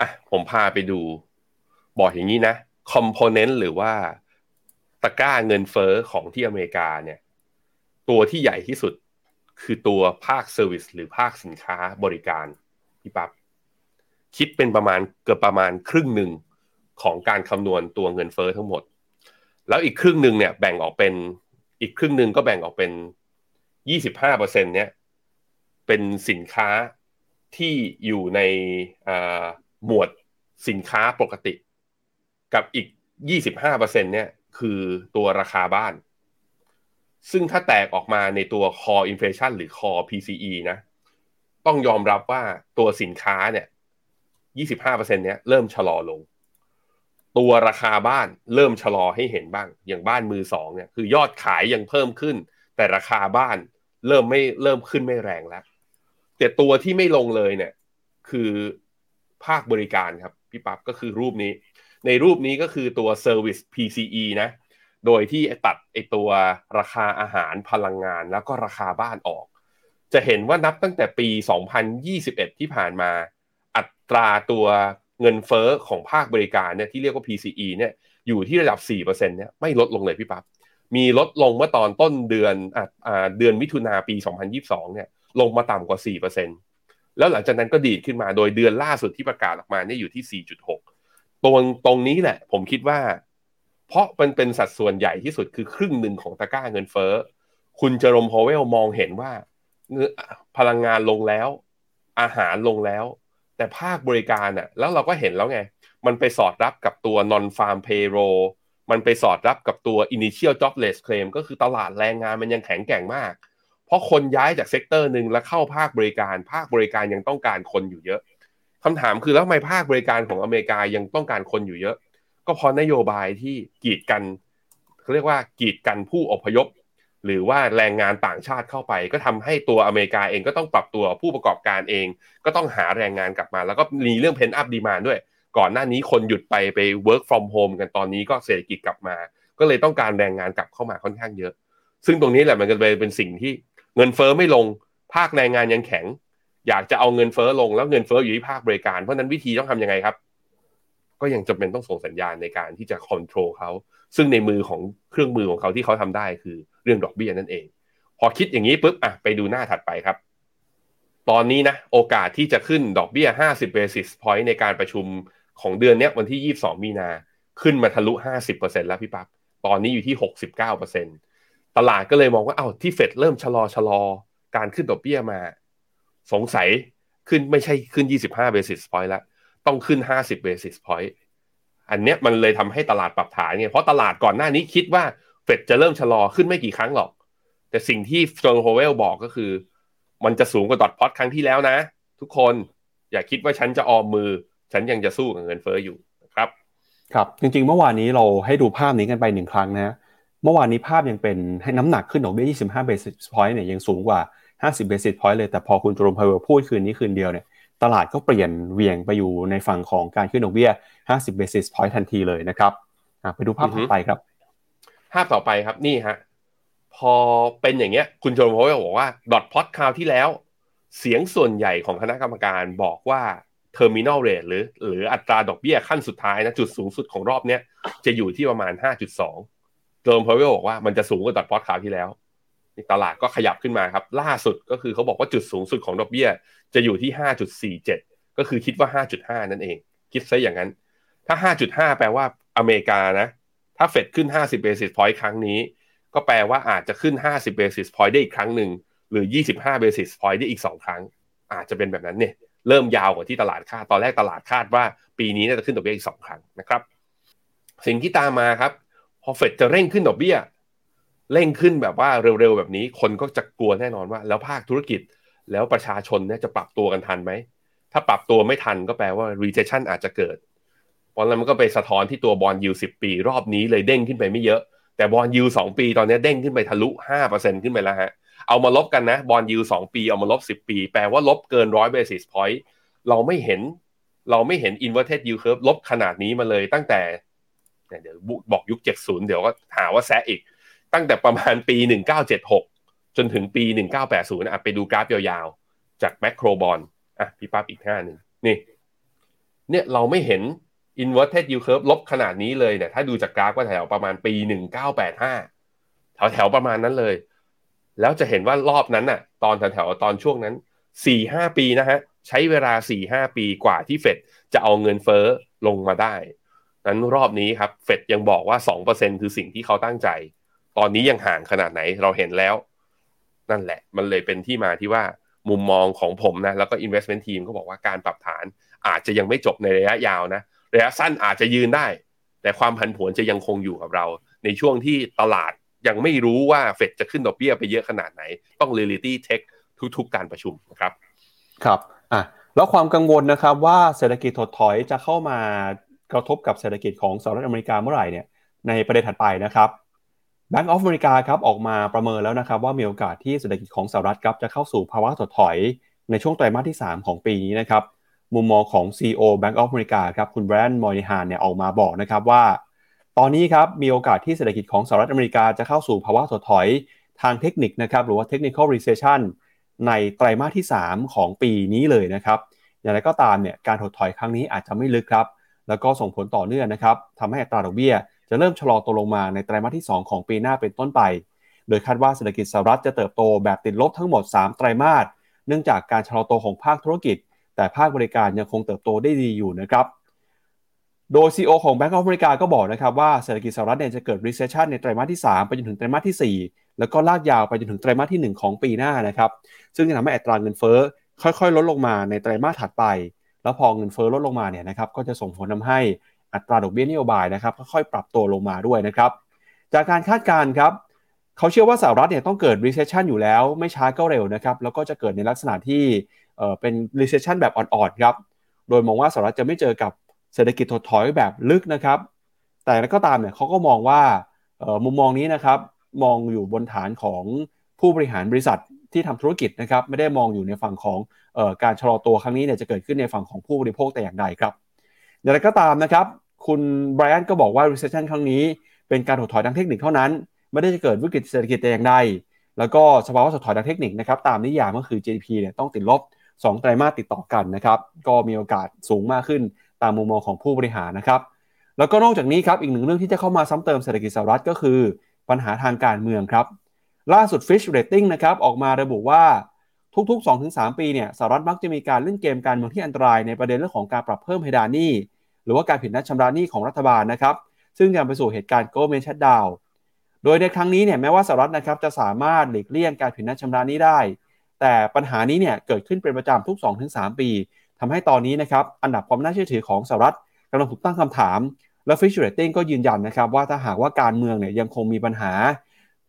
C: อะผมพาไปดู บอกอย่างนี้นะ component หรือว่าตะกร้าเงินเฟอ้อของที่อเมริกาเนี่ย ตัวที่ใหญ่ที่สุดคือตัวภาคเซอร์วิสหรือภาคสินค้าบริการพี่ปับ๊บคิดเป็นประมาณเกือบประมาณครึ่งหนึ่งของการคำนวณตัวเงินเฟอ้อทั้งหมด แล้วอีกครึ่งหนึ่งเนี่ยแบ่งออกเป็นอีกครึ่งหนึ่งก็แบ่งออกเป็นยี่สิบห้าเปอร์เซ็นเนี่ยเป็นสินค้า ที่อยู่ในหมวดสินค้าปกติ กับอีกยี่สิบห้าเนี่ยคือตัวราคาบ้าน ซึ่งถ้าแตกออกมาในตัว core inflation หรือ core PCE นะ ต้องยอมรับว่าตัวสินค้าเนี่ยยี่สิบห้าเนเนี้ยเริ่มชะลอลง ตัวราคาบ้านเริ่มชะลอให้เห็นบ้าง อย่างบ้านมือสองเนี่ยคือยอดขายยังเพิ่มขึ้น แต่ราคาบ้านเริ่มไม่เริ่มขึ้นไม่แรงแล้ว แต่ตัวที่ไม่ลงเลยเนี่ย คือภาคบริการครับพี่ปั๊บก็คือรูปนี้ ในรูปนี้ก็คือตัว Service PCE นะ โดยที่ตัดไอตัวราคาอาหารพลังงานแล้วก็ราคาบ้านออก จะเห็นว่านับตั้งแต่ปี 2021 ที่ผ่านมา อัตราตัวเงินเฟอ้อของภาคบริการเนี่ยที่เรียกว่า PCE เนี่ยอยู่ที่ระดับ 4%เนี่ยไม่ลดลงเลยพี่ปับ๊บมีลดลงเมื่อตอนต้นเดือนอ่าเดือนมิถุนาปี 2022 เนี่ย ลงมาต่ำกว่า 4%แล้วหลังจากนั้นก็ดีดขึ้นมาโดยเดือนล่าสุดที่ประกาศออกมาเนี่ยอยู่ที่ 4.6 ตรงตรงนี้แหละ ผมคิดว่า เพราะมันเป็นสัดส่วนใหญ่ที่สุดคือครึ่งหนึ่งของตะกร้าเงินเฟ้อ คุณเจอโรมพาวเวลล์มองเห็นว่า พลังงานลงแล้ว อาหารลงแล้ว แต่ภาคบริการอะ แล้วเราก็เห็นแล้วไง มันไปสอดรับกับตัว non farm payroll มันไปสอดรับกับตัว initial jobless claim ก็คือตลาดแรงงานมันยังแข็งแกร่งมาก เพราะคนย้ายจาก sector หนึ่งแล้วเข้าภาคบริการ ภาคบริการยังต้องการคนอยู่เยอะคำถามคือแล้วทำไมภาคบริการของอเมริกายังต้องการคนอยู่เยอะ ก็เพราะนโยบายที่กีดกันเขาเรียกว่ากีดกันผู้อพยพ หรือว่าแรงงานต่างชาติเข้าไป ก็ทำให้ตัวอเมริกาเองก็ต้องปรับตัวผู้ประกอบการเอง ก็ต้องหาแรงงานกลับมา แล้วก็มีเรื่องเพนอัพดีมานด้วย ก่อนหน้านี้คนหยุดไปไป work from home กันตอนนี้ก็เศรษฐกิจกลับมา ก็เลยต้องการแรงงานกลับเข้ามาค่อนข้างเยอะซึ่งตรงนี้แหละมันก็เป็นสิ่งที่ เงินเฟอ้อไม่ลง ภาคแรงงานยังแข็ง อยากจะเอาเงินเฟอ้อลงแล้วเงินเฟอ้ออยู่ที่ภาคบริการ เพราะนั้นวิธีต้องทํำยังไงครับ ก็ยังจำเป็นต้องส่งสัญญาณในการที่จะควบคุมเขา ซึ่งในมือของเครื่องมือของเขาที่เขาทำได้คือเรื่องดอกเบี้ยนั่นเอง พอคิดอย่างนี้ปุ๊บอะไปดูหน้าถัดไปครับ ตอนนี้นะโอกาสที่จะขึ้นดอกเบี้ย 50 basis point ในการประชุมของเดือนนี้วันที่ 22 มีนาขึ้นมาทะลุ 50%แล้วพี่ปับ๊บตอนนี้อยู่ที่ 69% ตลาดก็เลยมองว่าเอา้าที่เฟดเริ่มชะลอชะลอการขึ้นดอกเบี้ยมา สงสัยขึ้นไม่ใช่ขึ้น 25 basis point แล้วต้องขึ้น 50 basis point อันเนี้ยมันเลยทำให้ตลาดปรับฐานไงเพราะตลาดก่อนหน้านี้คิดว่าเฟดจะเริ่มชะลอขึ้นไม่กี่ครั้งหรอก แต่สิ่งที่จอห์นโฮเวลบอกก็คือ มันจะสูงกว่าดอทพอตครั้งที่แล้วนะ ทุกคนอย่าคิดว่าฉันจะออมมือ ฉันยังจะสู้กับเงินเฟอ้ออยู่ครับ
B: ครับ จริงๆ เมื่อวานนี้เราให้ดูภาพนี้กันไปหนึ่งครั้งนะ เมื่อวานนี้ภาพยังเป็นให้น้ำหนักขึ้นดอกเบี้ย 25 basis point เนี่ยยังสูงกว่า 50 basis point เลยแต่พอคุณจรมพาวเวลพูดคืนนี้คืนเดียวเนี่ยตลาดก็เปลี่ยนเวียงไปอยู่ในฝั่งของการขึ้นดอกเบี้ย 50 basis point ทันทีเลยนะครับไปดูภาพต่อไปครับ
C: ภาพต่อไปครับนี่ฮะพอเป็นอย่างเงี้ย คุณจรมพาวเวลบอกว่าดอทพอตคราวที่แล้ว เสียงส่วนใหญ่ของคณะกรรมการบอกว่า terminal rate หรือ หรืออัตราดอกเบี้ยขั้นสุดท้ายนะจุดสูงสุดของรอบนี้จะอยู่ที่ประมาณ 5.2 เติมพาวเวลบอกว่ามันจะสูงกว่าดอทพอตคราวที่แล้วตลาดก็ขยับขึ้นมาครับ ล่าสุดก็คือเขาบอกว่าจุดสูงสุดของดอกเบี้ย จะอยู่ที่ 5.47 ก็คือคิดว่า 5.5 นั่นเอง คิดซะอย่างนั้น ถ้า 5.5 แปลว่าอเมริกานะ ถ้าเฟดขึ้น 50 basis point ครั้งนี้ ก็แปลว่าอาจจะขึ้น 50 basis point ได้อีกครั้งหนึ่ง หรือ 25 basis point ได้อีก 2 ครั้ง อาจจะเป็นแบบนั้นเนี่ย เริ่มยาวกว่าที่ตลาดคาด ตอนแรกตลาดคาดว่า ปีนี้น่าจะขึ้นดอกเบี้ยอีกสองครั้งนะครับ สิ่งที่ตามมาครับ พอเฟดจะเร่งขึ้นดอกเบี้ย เร่งขึ้นแบบว่าเร็วๆแบบนี้ คนก็จะกลัวแน่นอนว่า แล้วภาคธุรกิจแล้วประชาชนเนี่ยจะปรับตัวกันทันไหม ถ้าปรับตัวไม่ทันก็แปลว่า recession อาจจะเกิดเพราะนั้นมันก็ไปสะท้อนที่ตัว bond yield สิบปี รอบนี้เลยเด้งขึ้นไปไม่เยอะ แต่ bond yield สองปีตอนนี้เด้งขึ้นไปทะลุห้าเปอร์เซ็นต์ขึ้นไปแล้วฮะ เอามาลบกันนะ bond yield สองปีเอามาลบสิบปี แปลว่าลบเกินร้อย basis pointเราไม่เห็น เราไม่เห็น inverted yield curve ลบขนาดนี้มาเลยตั้งแต่ เดี๋ยวบอกยุค 70 เดี๋ยวก็หาว่าแซะอีก ตั้งแต่ประมาณปี 1976 จนถึงปี 1980อะไปดูกราฟยาวๆ จากแมคโครบอลอะพี่ปั๊บอีกห้าหนึ่งนี่เนี่ยเราไม่เห็น inverted yield curve ลบขนาดนี้เลยเนี่ยถ้าดูจากกราฟก็แถวประมาณปี 1985 แถวแถวประมาณนั้นเลย แล้วจะเห็นว่ารอบนั้นน่ะ ตอนแถวแถวตอนช่วงนั้น4-5ปีนะฮะ ใช้เวลา4-5ปีกว่าที่เฟดจะเอาเงินเฟ้อลงมาได้ นั้นรอบนี้ครับเฟดยังบอกว่า 2%คือสิ่งที่เขาตั้งใจ ตอนนี้ยังห่างขนาดไหนเราเห็นแล้ว นั่นแหละ มันเลยเป็นที่มาที่ว่ามุมมองของผมนะ แล้วก็ investment team ก็บอกว่าการปรับฐานอาจจะยังไม่จบในระยะยาวนะ ระยะสั้นอาจจะยืนได้ แต่ความผันผวนจะยังคงอยู่กับเรา ในช่วงที่ตลาดยังไม่รู้ว่าเฟดจะขึ้นดอกเบี้ยไปเยอะขนาดไหน ต้อง reality check ทุกๆ การประชุมครับ
B: ครับอะแล้วความกังวลนะครับว่าเศรษฐกิจถดถอยจะเข้ามา กระทบกับเศรษฐกิจของสหรัฐอเมริกาเมื่อไหร่เนี่ยในประเด็นถัดไปนะครับ Bank of America ครับออกมาประเมินแล้วนะครับว่ามีโอกาสที่เศรษฐกิจของสหรัฐครับจะเข้าสู่ภาวะถดถอยในช่วงไตรมาสที่ 3 ของปีนี้นะครับมุมมองของ CEO Bank of America ครับคุณแบรนด์มอนิฮานเนี่ยออกมาบอกนะครับว่า ตอนนี้ครับมีโอกาสที่เศรษฐกิจของสหรัฐอเมริกาจะเข้าสู่ภาวะถดถอยทางเทคนิคนะครับหรือว่า technical recession ในไตรมาสที่ 3 ของปีนี้เลยนะครับอย่างไรก็ตามเนี่ยการถดถอยครั้งนี้อาจจะไม่ลึกครับ แล้วก็ส่งผลต่อเนื่องนะครับทำให้อัตราดอกเบี้ย จะเริ่มชะลอตัวลงมาในไตรมาสที่ 2 ของปีหน้าเป็นต้นไป โดยคาดว่าเศรษฐกิจสหรัฐจะเติบโตแบบติดลบทั้งหมด 3 ไตรมาส เนื่องจากการชะลอตัวของภาคธุรกิจ แต่ภาคบริการยังคงเติบโตได้ดีอยู่นะครับ โดย CEO ของ Bank of America ก็บอกนะครับว่าเศรษฐกิจสหรัฐเนี่ยจะเกิด recession ในไตรมาสที่ 3 ไปจนถึงไตรมาสที่ 4 แล้วก็ลากยาวไปจนถึงไตรมาสที่ 1 ของปีหน้านะครับ ซึ่งจะทำให้อัตราเงินเฟ้อค่อยๆ ลดลงมาในไตรมาสถัดไป แล้วพอเงินเฟ้อลดลงมาเนี่ยนะครับก็จะส่งผลทาให้อัตราดอกเบี้ยนโยบายนะครับค่อยๆปรับตัวลงมาด้วยนะครับ จากการคาดการณ์ครับเขาเชื่อว่าสหรัฐเนี่ยต้องเกิด recession อยู่แล้วไม่ช้าก็เร็วนะครับแล้วก็จะเกิดในลักษณะที่เเป็น recession แบบอ่อนๆครับโดยมองว่าสหรัฐจะไม่เจอกับเศรษฐกิจถดถอยแบบลึกนะครับ แต่ก็ตามเนี่ยเขาก็มองว่ามุมมองนี้นะครับมองอยู่บนฐานของผู้บริหารบริษัทที่ทำธุรกิจนะครับไม่ได้มองอยู่ในฝั่งของ การชะลอตัวครั้งนี้เนี่ยจะเกิดขึ้นในฝั่งของผู้บริโภคแต่อย่างใดครับอย่างไรก็ตามนะครับคุณไบรอันก็บอกว่า recession ครั้งนี้เป็นการถดถอยทางเทคนิคเท่านั้น ไม่ได้จะเกิดวิกฤตเศรษฐกิจแต่อย่างใดแล้วก็สภาวะถดถอยทางเทคนิคนะครับตามนิยามก็คือ GDP เนี่ยต้องติดลบ 2 ไตรมาสติดต่อกันนะครับก็มีโอกาสสูงมากขึ้นตามมุมมองของผู้บริหารนะครับแล้วก็นอกจากนี้ครับอีกหนึ่งเรื่องที่จะเข้ามาซ้ำเติมเศรษฐกิจสหรัฐก็คือ ปัญหาทางการเมืองครับล่าสุด Fish Rating นะครับออกมาระบุว่า ทุกๆ 2-3 ปีเนี่ยสหรัฐมักจะมีการเล่นเกมการเมืองที่อันตรายในประเด็นเรื่องของการปรับเพิ่มเพดานหนี้ หรือว่าการผิดนัดชำระหนี้ของรัฐบาลนะครับ ซึ่งนำไปสู่เหตุการณ์ government shutdown โดยในครั้งนี้เนี่ยแม้ว่าสหรัฐนะครับจะสามารถหลีกเลี่ยงการผิดนัดชำระหนี้ได้ แต่ปัญหานี้เนี่ยเกิดขึ้นเป็นประจำทุก 2-3 ปีทำให้ตอนนี้นะครับอันดับความน่าเชื่อถือของสหรัฐกำลังถูกตั้งคำถาม และ Fitch Rating ก็ยืนยันนะครับว่าถ้าหากว่าการเมืองเนี่ยยังคงมีปัญหา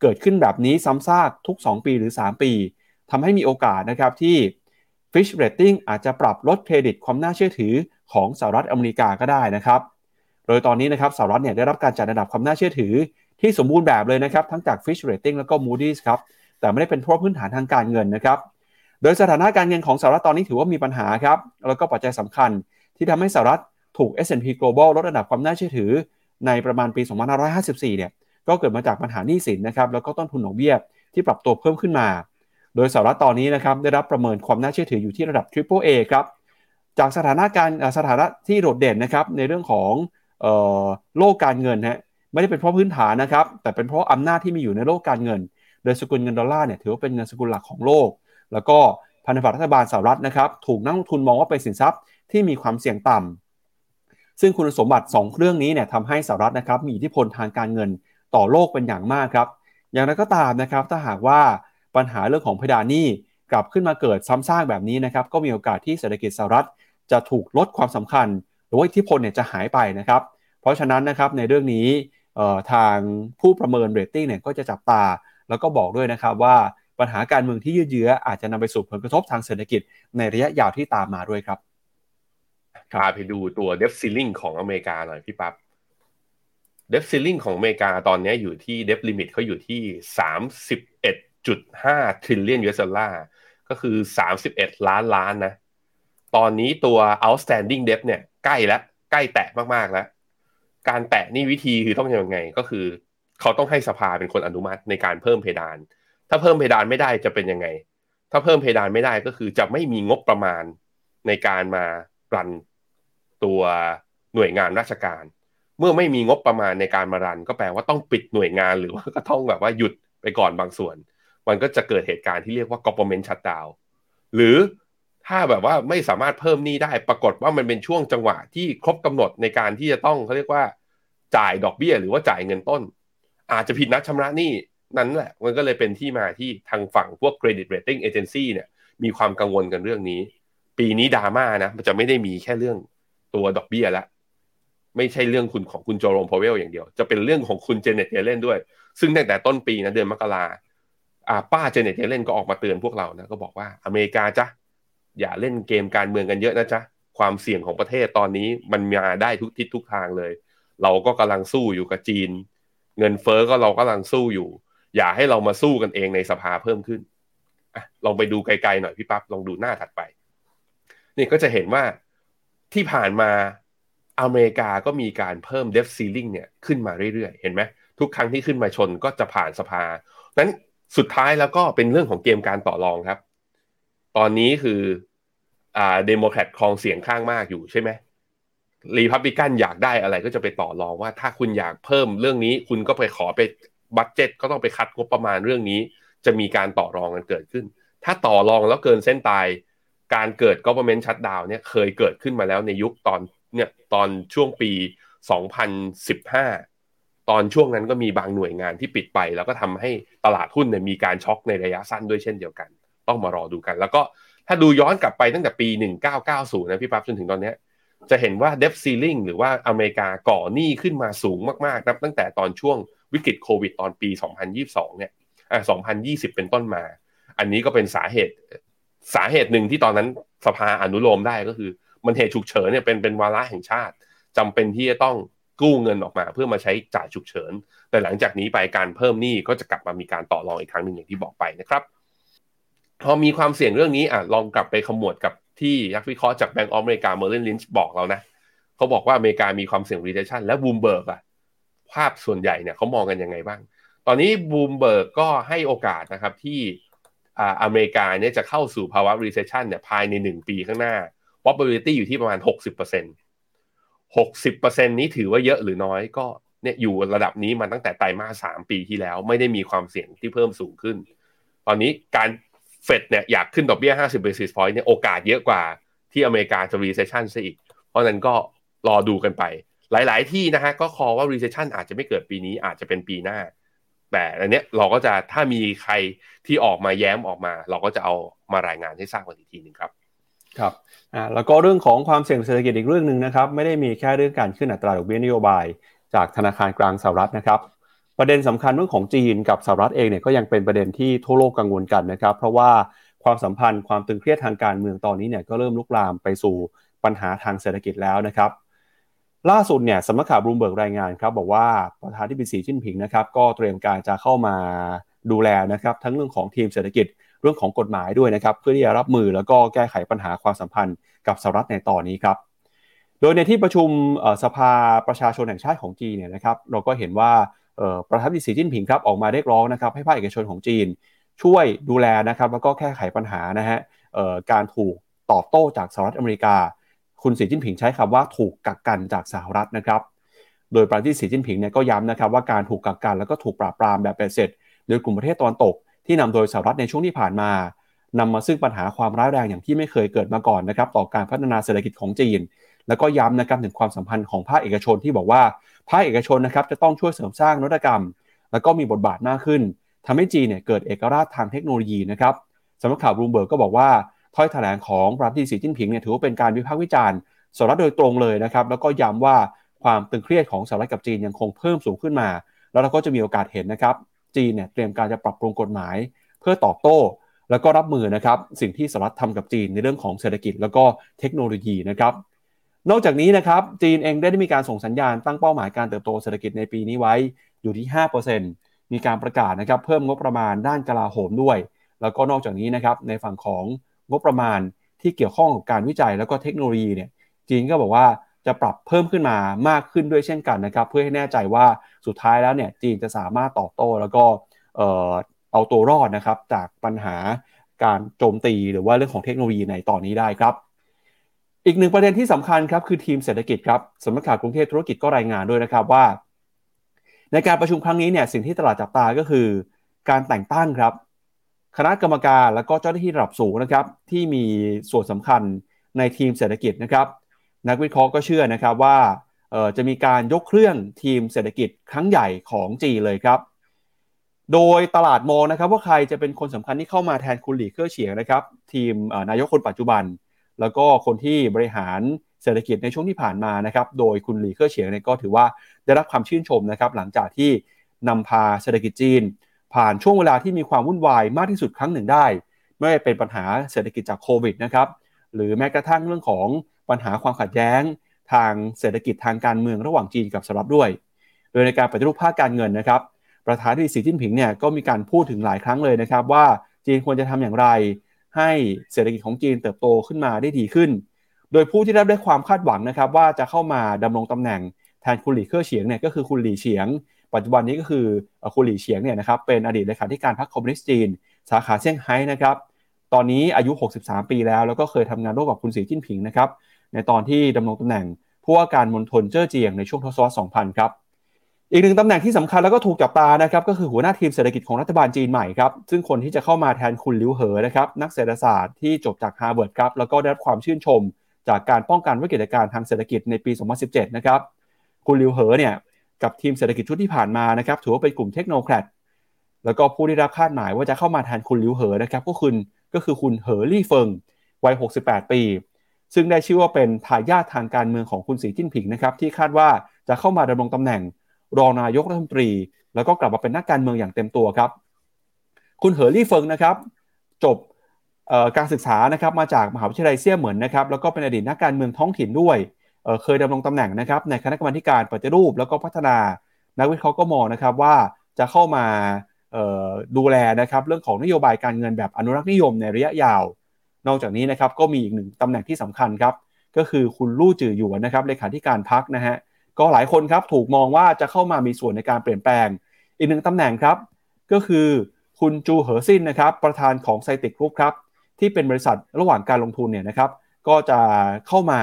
B: เกิดขึ้นแบบนี้ซ้ำซากทุก 2 ปีหรือ 3 ปี ทำให้มีโอกาสนะครับที่ Fitch Rating อาจจะปรับลดเครดิตความน่าเชื่อถือของสหรัฐอเมริกาก็ได้นะครับ โดยตอนนี้นะครับสหรัฐเนี่ยได้รับการจัดอันดับความน่าเชื่อถือ ที่สมบูรณ์แบบเลยนะครับ ทั้งจาก Fitch Rating แล้วก็ Moody's ครับ แต่ไม่ได้เป็นเพราะพื้นฐานทางการเงินนะครับ โดยสถานะการเงินของสหรัฐตอนนี้ถือว่ามีปัญหาครับ แล้วก็ปัจจัยสำคัญ ที่ทำให้สหรัฐถูก S&P Global ลดอันดับความน่าเชื่อถือ ในประมาณปี 2554 เนี่ย ก็เกิดมาจากปัญหาหนี้สินนะครับ แล้วก็ต้นทุนดอกเบี้ยที่ปรับตัวเพิ่มขึ้นมา โดยสหรัฐตอนนี้นะครับได้รับประเมินความน่าเชื่อถืออยู่ที่ระดับ Triple A ครับจากสถานะการสถานะที่โดดเด่นนะครับในเรื่องของโลกการเงินฮะไม่ได้เป็นเพราะพื้นฐานนะครับ แต่เป็นเพราะอำนาจที่มีอยู่ในโลกการเงิน โดยสกุลเงินดอลลาร์เนี่ยถือว่าเป็นเงินสกุลหลักของโลก แล้วก็พันธบัตรรัฐบาลสหรัฐนะครับถูกนักลงทุนมองว่าเป็นสินทรัพย์ที่มีความเสี่ยงต่ำซึ่งคุณสมบัติ 2 เครื่องนี้เนี่ยทำให้สหรัฐนะครับมีอิทธิพลทางการเงินต่อโลกเป็นอย่างมากครับ อย่างไรก็ตามนะครับถ้าหากว่า ปัญหาเรื่องของเพดานหนี้กลับขึ้นมาเกิดซ้ำซากแบบนี้นะครับก็มีโอกาสที่เศรษฐกิจสหรัฐ จะถูกลดความสำคัญ หรือว่าอิทธิพลเนี่ยจะหายไปนะครับ เพราะฉะนั้นนะครับในเรื่องนี้ทางผู้ประเมินเรตติ้งเนี่ยก็จะจับตา แล้วก็บอกด้วยนะครับว่าปัญหาการเมืองที่ยืดเยื้ออาจจะนำไปสู่ผลกระทบทางเศรษฐกิจในระยะยาวที่ตามมาด้วยครับ
C: พาไปดูตัว debt ceiling ของอเมริกาหน่อยพี่ปั๊บ debt ceiling ของอเมริกาตอนนี้อยู่ที่ debt limit เขาอยู่ที่สามสิบเอ็ด จุดห้า trillion US dollarก็คือสามสิบเอ็ดล้านล้านนะ ตอนนี้ตัว outstanding debt เนี่ยใกล้แล้ว ใกล้แตะมากๆแล้ว การแตะนี่วิธีคือต้องยังไง ก็คือ เขาต้องให้สภาเป็นคนอนุมัติในการเพิ่มเพดาน ถ้าเพิ่มเพดานไม่ได้จะเป็นยังไง ถ้าเพิ่มเพดานไม่ได้ก็คือจะไม่มีงบประมาณในการมารันตัวหน่วยงานราชการ เมื่อไม่มีงบประมาณในการมารัน ก็แปลว่าต้องปิดหน่วยงานหรือว่าก็ต้องแบบว่าหยุดไปก่อนบางส่วน มันก็จะเกิดเหตุการณ์ที่เรียกว่า government shutdown หรือถ้าแบบว่าไม่สามารถเพิ่มหนี้ได้ปรากฏว่ามันเป็นช่วงจังหวะที่ครบกำหนดในการที่จะต้องเขาเรียกว่าจ่ายดอกเบี้ย หรือว่าจ่ายเงินต้น อาจจะผิดนัดชำระหนี้นั้นแหละ มันก็เลยเป็นที่มาที่ทางฝั่งพวก credit rating agency เนี่ยมีความกังวลกันเรื่องนี้ ปีนี้ดราม่านะมันจะไม่ได้มีแค่เรื่องตัวดอกเบี้ยล้วไม่ใช่เรื่องคุณของคุณโจโรมพาวเวลอย่างเดียว จะเป็นเรื่องของคุณเจเน็ตเยเลนด้วย ซึ่งตั้งแต่ต้นปีนะเดือนมกราอ่า ป้าเจเน็ตเยเลนก็ออกมาเตือนพวกเรานะก็บอกว่าอเมริกาจ้ะอย่าเล่นเกมการเมืองกันเยอะนะจ๊ะความเสี่ยงของประเทศตอนนี้มันมาได้ทุกทิศทุกทางเลย เราก็กำลังสู้อยู่กับจีน เงินเฟอ้อก็เรากำลังสู้อยู่ อย่าให้เรามาสู้กันเองในสภาเพิ่มขึ้นอลองไปดูไกลๆหน่อยพี่ปั๊บลองดูหน้าถัดไป นี่ก็จะเห็นว่าที่ผ่านมาอเมริกาก็มีการเพิ่ม debt ceiling เนี่ยขึ้นมาเรื่อยๆ เห็นไหมทุกครั้งที่ขึ้นมาชนก็จะผ่านสภานั้น สุดท้ายแล้วก็เป็นเรื่องของเกมการต่อรองครับ ตอนนี้คืออ่าเดโมแครตครองเสียงข้างมากอยู่ใช่ไหมรีพับลิกันอยากได้อะไรก็จะไปต่อรองว่าถ้าคุณอยากเพิ่มเรื่องนี้ คุณก็ไปขอไป budget ก็ต้องไปคัตงบประมาณเรื่องนี้ จะมีการต่อรองกันเกิดขึ้น ถ้าต่อรองแล้วเกินเส้นตาย การเกิด government shutdown เนี่ยเคยเกิดขึ้นมาแล้วในยุคตอนเนี่ยตอนช่วงปี 2015 ตอนช่วงนั้นก็มีบางหน่วยงานที่ปิดไป แล้วก็ทำให้ตลาดหุ้นเนี่ยมีการช็อกในระยะสั้นด้วยเช่นเดียวกัน ต้องมารอดูกัน แล้วก็ถ้าดูย้อนกลับไปตั้งแต่ปี 1990 นะพี่ปั๊บจนถึงตอนนี้จะเห็นว่า debt ceiling หรือว่าอเมริกาก่อหนี้ขึ้นมาสูงมากๆนับตั้งแต่ตอนช่วงวิกฤตโควิดตอนปี 2022 เนี่ยอ่า2020 เป็นต้นมา อันนี้ก็เป็นสาเหตุสาเหตุหนึ่งที่ตอนนั้นสภาอนุโลมได้ก็คือ มันเหตุฉุกเฉินเนี่ยเป็นเป็นวาระแห่งชาติจำเป็นที่จะต้อง กู้เงินออกมา เพื่อมาใช้จ่ายฉุกเฉิน แต่หลังจากนี้ไปการเพิ่มหนี้ก็จะกลับมามีการต่อรองอีกครั้งหนึ่งอย่างที่บอกไปนะครับ พอมีความเสี่ยงเรื่องนี้อะลองกลับไปขมวดกับที่นักวิเคราะห์จาก Bank of America Merrill Lynch บอกเรานะเขาบอกว่าอเมริกามีความเสี่ยง recession และบูมเบิร์กอะภาพส่วนใหญ่เนี่ยเขามองกันยังไงบ้าง ตอนนี้บูมเบิร์กก็ให้โอกาสนะครับที่อ่าอเมริกาเนี่ยจะเข้าสู่ภาวะ recession เนี่ยภายใน 1 ปีข้างหน้า probability อยู่ที่ประมาณ 60% 60%นี้ถือว่าเยอะหรือน้อยก็เนี่ยอยู่ระดับนี้มาตั้งแต่ไตรมาสสามปีที่แล้ว ไม่ได้มีความเสี่ยงที่เพิ่มสูงขึ้น ตอนนี้การเฟดเนี่ยอยากขึ้นดอกเบี้ย 50 basis point เนี่ยโอกาสเยอะกว่าที่อเมริกาจะ recession ซะอีก เพราะนั้นก็รอดูกันไป หลาย ๆ ที่นะฮะก็คอว่า recession อาจจะไม่เกิดปีนี้อาจจะเป็นปีหน้า แต่อันเนี้ยเราก็จะถ้ามีใครที่ออกมาแย้มออกมา เราก็จะเอามารายงานให้ทราบกันอีกทีหนึ่งครับ
B: ครับอ่าแล้วก็เรื่องของความเสี่ยงเศรษฐกิจอีกเรื่องหนึ่งนะครับ ไม่ได้มีแค่เรื่องการขึ้นอัตราดอกเบี้ยนโยบาย จากธนาคารกลางสหรัฐนะครับ ประเด็นสำคัญเรื่องของจีนกับสหรัฐเองเนี่ยก็ยังเป็นประเด็นที่ทั่วโลกกังวลกันนะครับ เพราะว่าความสัมพันธ์ความตึงเครียดทางการเมืองตอนนี้เนี่ยก็เริ่มลุกลามไปสู่ปัญหาทางเศรษฐกิจแล้วนะครับ ล่าสุดเนี่ยสำนักข่าวบลูมเบิร์กรายงานครับบอกว่าประธานที่ปรึกษาจิ้นผิงนะครับก็เตรียมการจะเข้ามาดูแลนะครับทั้งเรื่องของทีมเศรษฐกิจ เรื่องของกฎหมายด้วยนะครับ เพื่อที่จะรับมือแล้วก็แก้ไขปัญหาความสัมพันธ์กับสหรัฐในตอนนี้ครับ โดยในที่ประชุมสภาประชาชนแห่งชาติของจีนเนี่ยนะครับ เราก็เห็นว่าประธานดิสีจิ้นผิงครับออกมาเรียกร้องนะครับให้ภาคเอกชนของจีน ช่วยดูแลนะครับแล้วก็แก้ไขปัญหานะฮะการถูกตอบโต้จากสหรัฐอเมริกา คุณสีจิ้นผิงใช้คำว่าถูกกักกันจากสหรัฐนะครับ โดยประธานดิสีจิ้นผิงเนี่ยก็ย้ำนะครับว่าการถูกกักกันแล้วก็ถูกปราบปรามแบบเป็นเสร็จโดยกลุ่มประเทศตะวันตก ที่นำโดยสหรัฐในช่วงที่ผ่านมานำมาซึ่งปัญหาความร้ายแรงอย่างที่ไม่เคยเกิดมาก่อนนะครับต่อการพัฒนาเศรษฐกิจของจีน แล้วก็ย้ำนะครับถึงความสัมพันธ์ของภาคเอกชนที่บอกว่าภาคเอกชนนะครับจะต้องช่วยเสริมสร้างนวัตกรรม แล้วก็มีบทบาทมากขึ้นทำให้จีนเนี่ยเกิดเอกราชทางเทคโนโลยีนะครับสำนักข่าวบลูเบิร์กก็บอกว่าถ้อยแถลงของประธานาธิบดีสีจิ้นผิงเนี่ยถือว่าเป็นการวิพากษ์วิจารณ์สหรัฐโดยตรงเลยนะครับแล้วก็ย้ำว่าความตึงเครียดของสหรัฐกับจีนยังคงเพิ่มสูงขึ้นมา แล้วเราก็จะมีโอกาสเห็นนะครับ จีนเนี่ยเตรียมการจะปรับปรุงกฎหมาย เพื่อตอบโต้ แล้วก็รับมือนะครับสิ่งที่สหรัฐทำกับจีนในเรื่องของเศรษฐกิจแล้วก็เทคโนโลยีนะครับนอกจากนี้นะครับจีนเองได้มีการส่งสัญญาณตั้งเป้าหมายการเติบโตเศรษฐกิจในปีนี้ไว้อยู่ที่ 5%มีการประกาศนะครับเพิ่มงบประมาณด้านกลาโหมด้วย แล้วก็นอกจากนี้นะครับในฝั่งของงบประมาณที่เกี่ยวข้องกับการวิจัยแล้วก็เทคโนโลยีเนี่ยจีนก็บอกว่า จะปรับเพิ่มขึ้นมามากขึ้นด้วยเช่นกันนะครับ เพื่อให้แน่ใจว่าสุดท้ายแล้วเนี่ยจีนจะสามารถตอบโต้แล้วก็เอาตัวรอดนะครับจากปัญหาการโจมตีหรือว่าเรื่องของเทคโนโลยีในตอนนี้ได้ครับ อีกหนึ่งประเด็นที่สำคัญครับคือทีมเศรษฐกิจครับสำนักข่าวกรุงเทพธุรกิจก็รายงานด้วยนะครับว่า ในการประชุมครั้งนี้เนี่ยสิ่งที่ตลาดจับตาก็คือ การแต่งตั้งครับ คณะกรรมการแล้วก็เจ้าหน้าที่ระดับสูงนะครับที่มีส่วนสำคัญในทีมเศรษฐกิจนะครับ นักวิเคราะห์ก็เชื่อนะครับว่าจะมีการยกเครื่องทีมเศรษฐกิจครั้งใหญ่ของจีเลยครับ โดยตลาดมองนะครับว่าใครจะเป็นคนสำคัญที่เข้ามาแทนคุณหลีเค่อเฉียงนะครับ ทีมนายกคนปัจจุบัน แล้วก็คนที่บริหารเศรษฐกิจในช่วงที่ผ่านมานะครับ โดยคุณหลีเค่อเฉียงเนี่ยก็ถือว่าได้รับความชื่นชมนะครับ หลังจากที่นำพาเศรษฐกิจจีน ผ่านช่วงเวลาที่มีความวุ่นวายมากที่สุดครั้งหนึ่งได้ ไม่ว่าเป็นปัญหาเศรษฐกิจจากโควิดนะครับ หรือแม้กระทั่งเรื่องของ ปัญหาความขัดแย้ง ทางเศรษฐกิจทางการเมืองระหว่างจีนกับสหรัฐด้วย โดยในการปฏิรูปภาคการเงินนะครับ ประธานาธิบดีสีจิ้นผิงเนี่ยก็มีการพูดถึงหลายครั้งเลยนะครับ ว่าจีนควรจะทำอย่างไร ให้เศรษฐกิจของจีนเติบโตขึ้นมาได้ดีขึ้น โดยผู้ที่ได้ได้ความคาดหวังนะครับ ว่าจะเข้ามาดำรงตำแหน่งแทนคุณหลี่เค่อเฉียงเนี่ยก็คือคุณหลี่เฉียง ปัจจุบันนี้ก็คือคุณหลี่เฉียงเนี่ยนะครับเป็นอดีตเลขาธิการพรรคคอมมิวนิสต์จีน สาขาเซี่ยงไฮ้นะครับตอนนี้อายุ 63 ปีแล้ว แล้วก็เคยทำงานร่วมกับคุณสีจิ้นผิงนะครับ ในตอนที่ดำรงตำแหน่งผู้ว่าการมณฑลเจ้อเจียงในช่วงทศวรรษ 2000 ครับ อีกหนึ่งตำแหน่งที่สำคัญแล้วก็ถูกจับตานะครับก็คือหัวหน้าทีมเศรษฐกิจของรัฐบาลจีนใหม่ครับ ซึ่งคนที่จะเข้ามาแทนคุณหลิวเหอนะครับนักเศรษฐศาสตร์ที่จบจากฮาร์วาร์ดครับแล้วก็ได้รับความชื่นชม จากการป้องกันวิกฤตการณ์ทางเศรษฐกิจในปี 2017 นะครับคุณหลิวเหอเนี่ยกับทีมเศรษฐกิจชุดที่ผ่านมานะครับถือว่าเป็นกลุ่มเทคโนแครตแล้วก็ผู้ที่รับคาดหมายว่าจะเข้ามาแทนคุณหลิวเหอนะครับก็คือก็คือคุณเหอลี่เฟิงวัย 68 ปี ซึ่งได้ชื่อว่าเป็นทายาททางการเมืองของคุณสีจิ้นผิงนะครับที่คาดว่าจะเข้ามาดำรงตำแหน่งรองนายกรัฐมนตรี แล้วก็กลับมาเป็นนักการเมืองอย่างเต็มตัวครับ คุณเหอลี่เฟิงนะครับจบการศึกษานะครับมาจากมหาวิทยาลัยเซี่ยเหมือนนะครับแล้วก็เป็นอดีตนักการเมืองท้องถิ่นด้วยเเคยดำรงตำแหน่งนะครับในคณะกรรมการปฏิรูปแล้วก็พัฒนา นักวิเคราะห์ก็มองนะครับว่าจะเข้ามาดูแลนะครับเรื่องของนโยบายการเงินแบบอนุรักษ์นิยมในระยะยาว นอกจากนี้นะครับก็มีอีกหนึ่งตำแหน่งที่สำคัญครับก็คือคุณลู่จือหยวนนะครับเลขาธิการพักนะฮะก็หลายคนครับถูกมองว่าจะเข้ามามีส่วนในการเปลี่ยนแปลง อีกหนึ่งตำแหน่งครับ ก็คือคุณจูเหอซินนะครับประธานของไซติกกรุ๊ปครับที่เป็นบริษัทระหว่างการลงทุนเนี่ยนะครับก็จะเข้ามา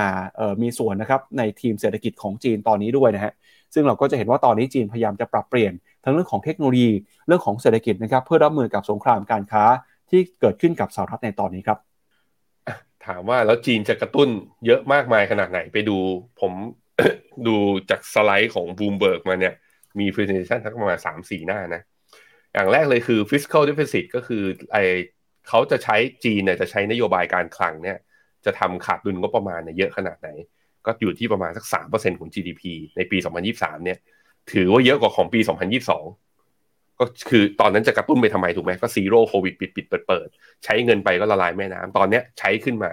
B: มีส่วนนะครับในทีมเศรษฐกิจของจีนตอนนี้ด้วยนะฮะซึ่งเราก็จะเห็นว่าตอนนี้จีนพยายามจะปรับเปลี่ยน ทั้งเรื่องของเทคโนโลยีเรื่องของเศรษฐกิจนะครับเพื่อรับมือกับสงครามการค้าที่เกิดขึ้นกับสหรัฐในตอนนี้ครับ
C: ถามว่าแล้วจีนจะกระตุ้นเยอะมากมายขนาดไหนไปดูผมดูจากสไลด์ของบูมเบิร์กมาเนี่ย มี presentation ทั้งประมาณสามสี่หน้านะ อย่างแรกเลยคือ fiscal deficit ก็คือไอเขาจะใช้จีนเนี่ยจะใช้นโยบายการคลังเนี่ย จะทำขาดดุลก็ประมาณเนี่ยเยอะขนาดไหน ก็อยู่ที่ประมาณสักสามเปอร์เซ็นต์ของ GDP ในปี 2023 เนี่ย ถือว่าเยอะกว่าของปี 2022 ก็คือตอนนั้นจะกระตุ้นไปทำไมถูกไหมก็ zero covid ปิดปิดเปิดเปิดใช้เงินไปก็ละลายแม่น้ำตอนเนี้ยใช้ขึ้นมา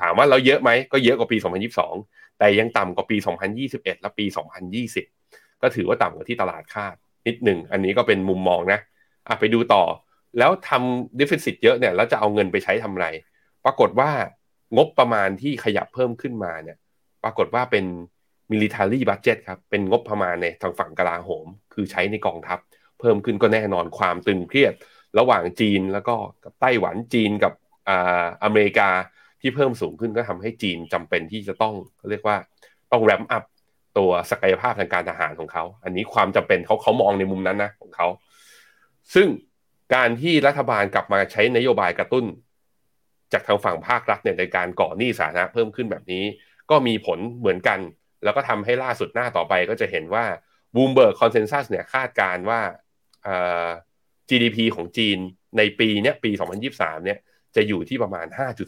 C: ถามว่าเราเยอะไหมก็เยอะกว่าปี 2022 แต่ยังต่ำกว่าปี 2021 และปี 2020 ก็ถือว่าต่ำกว่าที่ตลาดคาดนิดหนึ่งอันนี้ก็เป็นมุมมองนะอะไปดูต่อ แล้วทำดิฟเฟนซิตเยอะเนี่ยแล้วจะเอาเงินไปใช้ทำไร ปรากฏว่างบประมาณที่ขยับเพิ่มขึ้นมาเนี่ย ปรากฏว่าเป็น military budget ครับเป็นงบประมาณในทางฝั่งกลาโหม คือใช้ในกองทัพ พิ่มขึ้นก็แน่นอนความตึงเครียด ระหว่างจีนแล้วก็กับไต้หวันจีนกับอ่าอเมริกาที่เพิ่มสูงขึ้นก็ทำให้จีนจำเป็นที่จะต้องเรียกว่าต้องแรมอัพตัวศักยภาพทางการทหารของเขา อันนี้ความจำเป็นเขาเขามองในมุมนั้นนะของเขา ซึ่งการที่รัฐบาลกลับมาใช้นโยบายกระตุ้น จากทางฝั่งภาครัฐเนี่ยในการก่อหนี้สาธารณะเพิ่มขึ้นแบบนี้ ก็มีผลเหมือนกัน แล้วก็ทำให้ล่าสุดหน้าต่อไปก็จะเห็นว่าบูมเบิร์กคอนเซนแซสเนี่ยคาดการว่า GDP ของจีนในปีนี้ปี 2023 เนี่ยจะอยู่ที่ประมาณ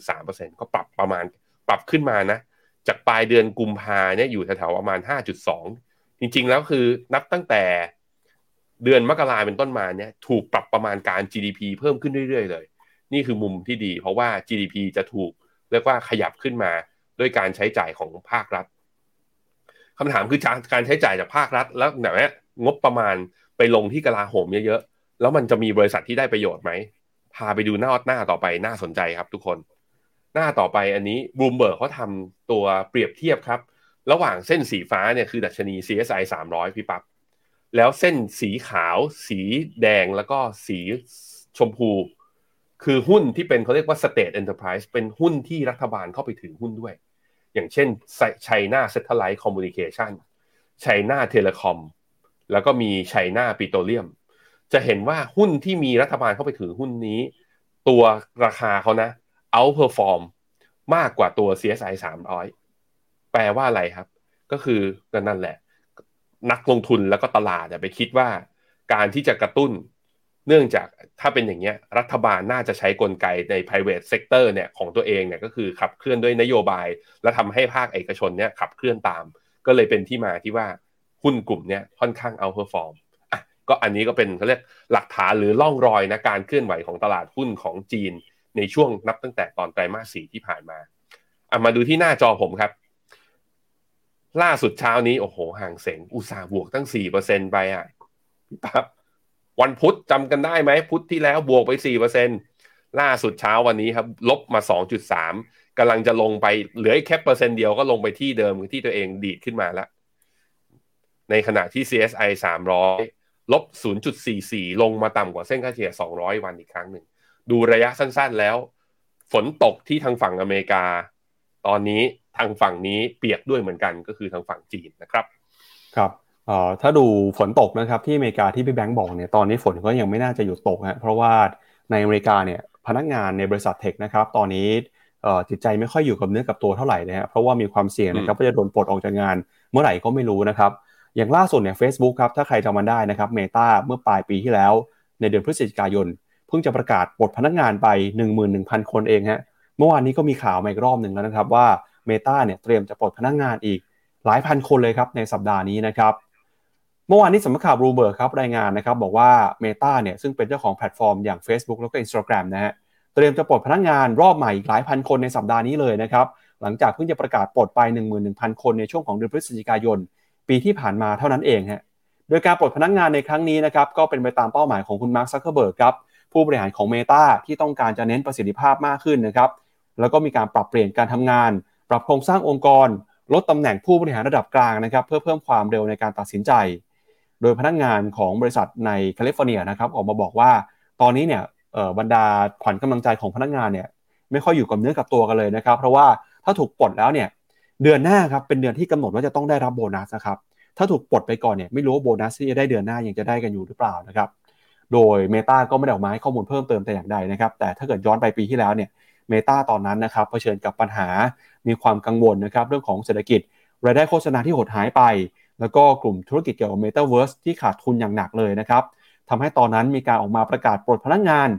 C: 5.3%ก็ปรับประมาณปรับขึ้นมานะ จากปลายเดือนกุมภาเนี่ยอยู่แถวๆประมาณ 5.2 จริงๆแล้วคือนับตั้งแต่เดือนมกราเป็นต้นมาเนี่ยถูกปรับประมาณการ GDP เพิ่มขึ้นเรื่อยๆเลย นี่คือมุมที่ดี เพราะว่า GDP จะถูกเรียกว่าขยับขึ้นมาด้วยการใช้จ่ายของภาครัฐคำถามคือการใช้จ่ายจากภาครัฐ แล้วแบบนี้งบประมาณ ไปลงที่กลาโหมเยอะๆ แล้วมันจะมีบริษัทที่ได้ประโยชน์ไหม พาไปดูหน้าหน้าต่อไปน่าสนใจครับทุกคน หน้าต่อไปอันนี้บูมเบิร์กเขาทำตัวเปรียบเทียบครับ ระหว่างเส้นสีฟ้าเนี่ยคือดัชนี CSI 300 พี่ปับ๊บแล้วเส้นสีขาว สีแดงแล้วก็สีชมพู คือหุ้นที่เป็นเขาเรียกว่า state enterprise เป็นหุ้นที่รัฐบาลเข้าไปถือหุ้นด้วย อย่างเช่นไชน่าเซ t e l l i t e communication ไช แล้วก็มีไชน่าปิโตรเลียม จะเห็นว่าหุ้นที่มีรัฐบาลเข้าไปถือหุ้นนี้ ตัวราคาเขานะ outperform มากกว่าตัว CSI 300 แปลว่าอะไรครับ ก็คือก็นั่นแหละ นักลงทุนแล้วก็ตลาดไปคิดว่าการที่จะกระตุ้น เนื่องจากถ้าเป็นอย่างเงี้ยรัฐบาลน่าจะใช้กลไกใน private sector เนี่ยของตัวเองเนี่ยก็คือขับเคลื่อนด้วยนโยบาย และทำให้ภาคเอกชนเนี่ยขับเคลื่อนตาม ก็เลยเป็นที่มาที่ว่า หุ้นกลุ่มเนี้ยค่อนข้าง outperform ก็อันนี้ก็เป็นเขาเรียกหลักฐานหรือร่องรอยนะการเคลื่อนไหวของตลาดหุ้นของจีน ในช่วงนับตั้งแต่ตอนไตรมาสสี่ที่ผ่านมาอะมาดูที่หน้าจอผมครับ ล่าสุดเช้านี้โอ้โหห่างเสงอุตสาห์บวกตั้งสี่เปอร์เซ็นไปอะพี่ปั๊บวันพุธจำกันได้ไหมพุธที่แล้วบวกไปสี่เปอร์เซ็นล่าสุดเช้าวันนี้ครับ ลบมาสองจุดสามกำลังจะลงไปเหลือแค่เปอร์เซ็นต์เดียวก็ลงไปที่เดิมที่ตัวเองดีดขึ้นมาแล้ว ในขณะที่ CSI 300 ลบ 0.44 ลงมาต่ำกว่าเส้นค่าเฉลี่ย 200 วันอีกครั้งหนึ่ง ดูระยะสั้นๆแล้ว ฝนตกที่ทางฝั่งอเมริกา ตอนนี้ทางฝั่งนี้เปียกด้วยเหมือนกันก็คือทางฝั่งจีนนะครับ
B: ครับถ้าดูฝนตกนะครับที่อเมริกาที่พี่แบงค์บอกเนี่ยตอนนี้ฝนก็ยังไม่น่าจะหยุดตกนะเพราะว่าในอเมริกาเนี่ยพนักงานในบริษัทเทคนะครับตอนนี้จิตใจไม่ค่อยอยู่กับเนื้อกับตัวเท่าไหร่นะฮะเพราะว่ามีความเสี่ยงนะครับว่าจะโดนปลดออกจากงานเมื่อไหร่ก็ไม่รู้นะครับ อย่างล่าสุดเนี่ยเฟซบุ๊กครับถ้าใครจำมันได้นะครับเมตาเมื่อปลายปีที่แล้ว ในเดือนพฤศจิกายน เพิ่งจะประกาศปลดพนักงานไป 11,000 คนเองฮะเมื่อวานนี้ก็มีข่าวมาอีกรอบหนึ่งแล้วนะครับว่า Meta เนี่ยเตรียมจะปลดพนักงานอีกหลายพันคนเลยครับในสัปดาห์นี้นะครับเมื่อวานนี้สำนักข่าวรูเบิร์กครับรายงานนะครับบอกว่า Meta เนี่ยซึ่งเป็นเจ้าของแพลตฟอร์มอย่าง Facebook แล้วก็ Instagram นะฮะเตรียมจะปลดพนักงานรอบใหม่อีกหลายพันคนในสัปดาห์นี้เลยนะครับหลังจากเพิ่งจะประกาศปลดไป 11,000 คนในช่วงของเดือนพฤศจิกายน ปีที่ผ่านมาเท่านั้นเองฮะโดยการปลดพนักงานในครั้งนี้นะครับก็เป็นไปตามเป้าหมายของคุณมาร์คซักเคอร์เบิร์กครับผู้บริหารของ Meta ที่ต้องการจะเน้นประสิทธิภาพมากขึ้นนะครับแล้วก็มีการปรับเปลี่ยนการทำงาน ปรับโครงสร้างองค์กร ลดตำแหน่งผู้บริหารระดับกลางนะครับเพื่อเพิ่มความเร็วในการตัดสินใจ โดยพนักงงานของบริษัทในแคลิฟอร์เนียนะครับออกมาบอกว่า ตอนนี้เนี่ยบรรดาขวัญกำลังใจของพนักงานเนี่ยไม่ค่อยอยู่กับเนื้อกับตัวกันเลยนะครับ เพราะว่าถ้าถูกปลดแล้วเนี่ย เดือนหน้าครับเป็นเดือนที่กำหนดว่าจะต้องได้รับโบนัสนะครับถ้าถูกปลดไปก่อนเนี่ยไม่รู้ว่าโบนัสที่จะได้เดือนหน้ายังจะได้กันอยู่หรือเปล่านะครับโดย Meta ก็ไม่ได้ออกมาให้ข้อมูลเพิ่มเติมแต่อย่างใดนะครับแต่ถ้าเกิดย้อนไปปีที่แล้วเนี่ยเมตาตอนนั้นนะครับเผชิญกับปัญหามีความกังวลนะครับเรื่องของเศรษฐกิจ รายได้โฆษณาที่หดหายไป แล้วก็กลุ่มธุรกิจเกี่ยวกับ Metaverse ที่ขาดทุนอย่างหนักเลยนะครับทำให้ตอนนั้นมีการออกมาประกาศปลดพนักงาน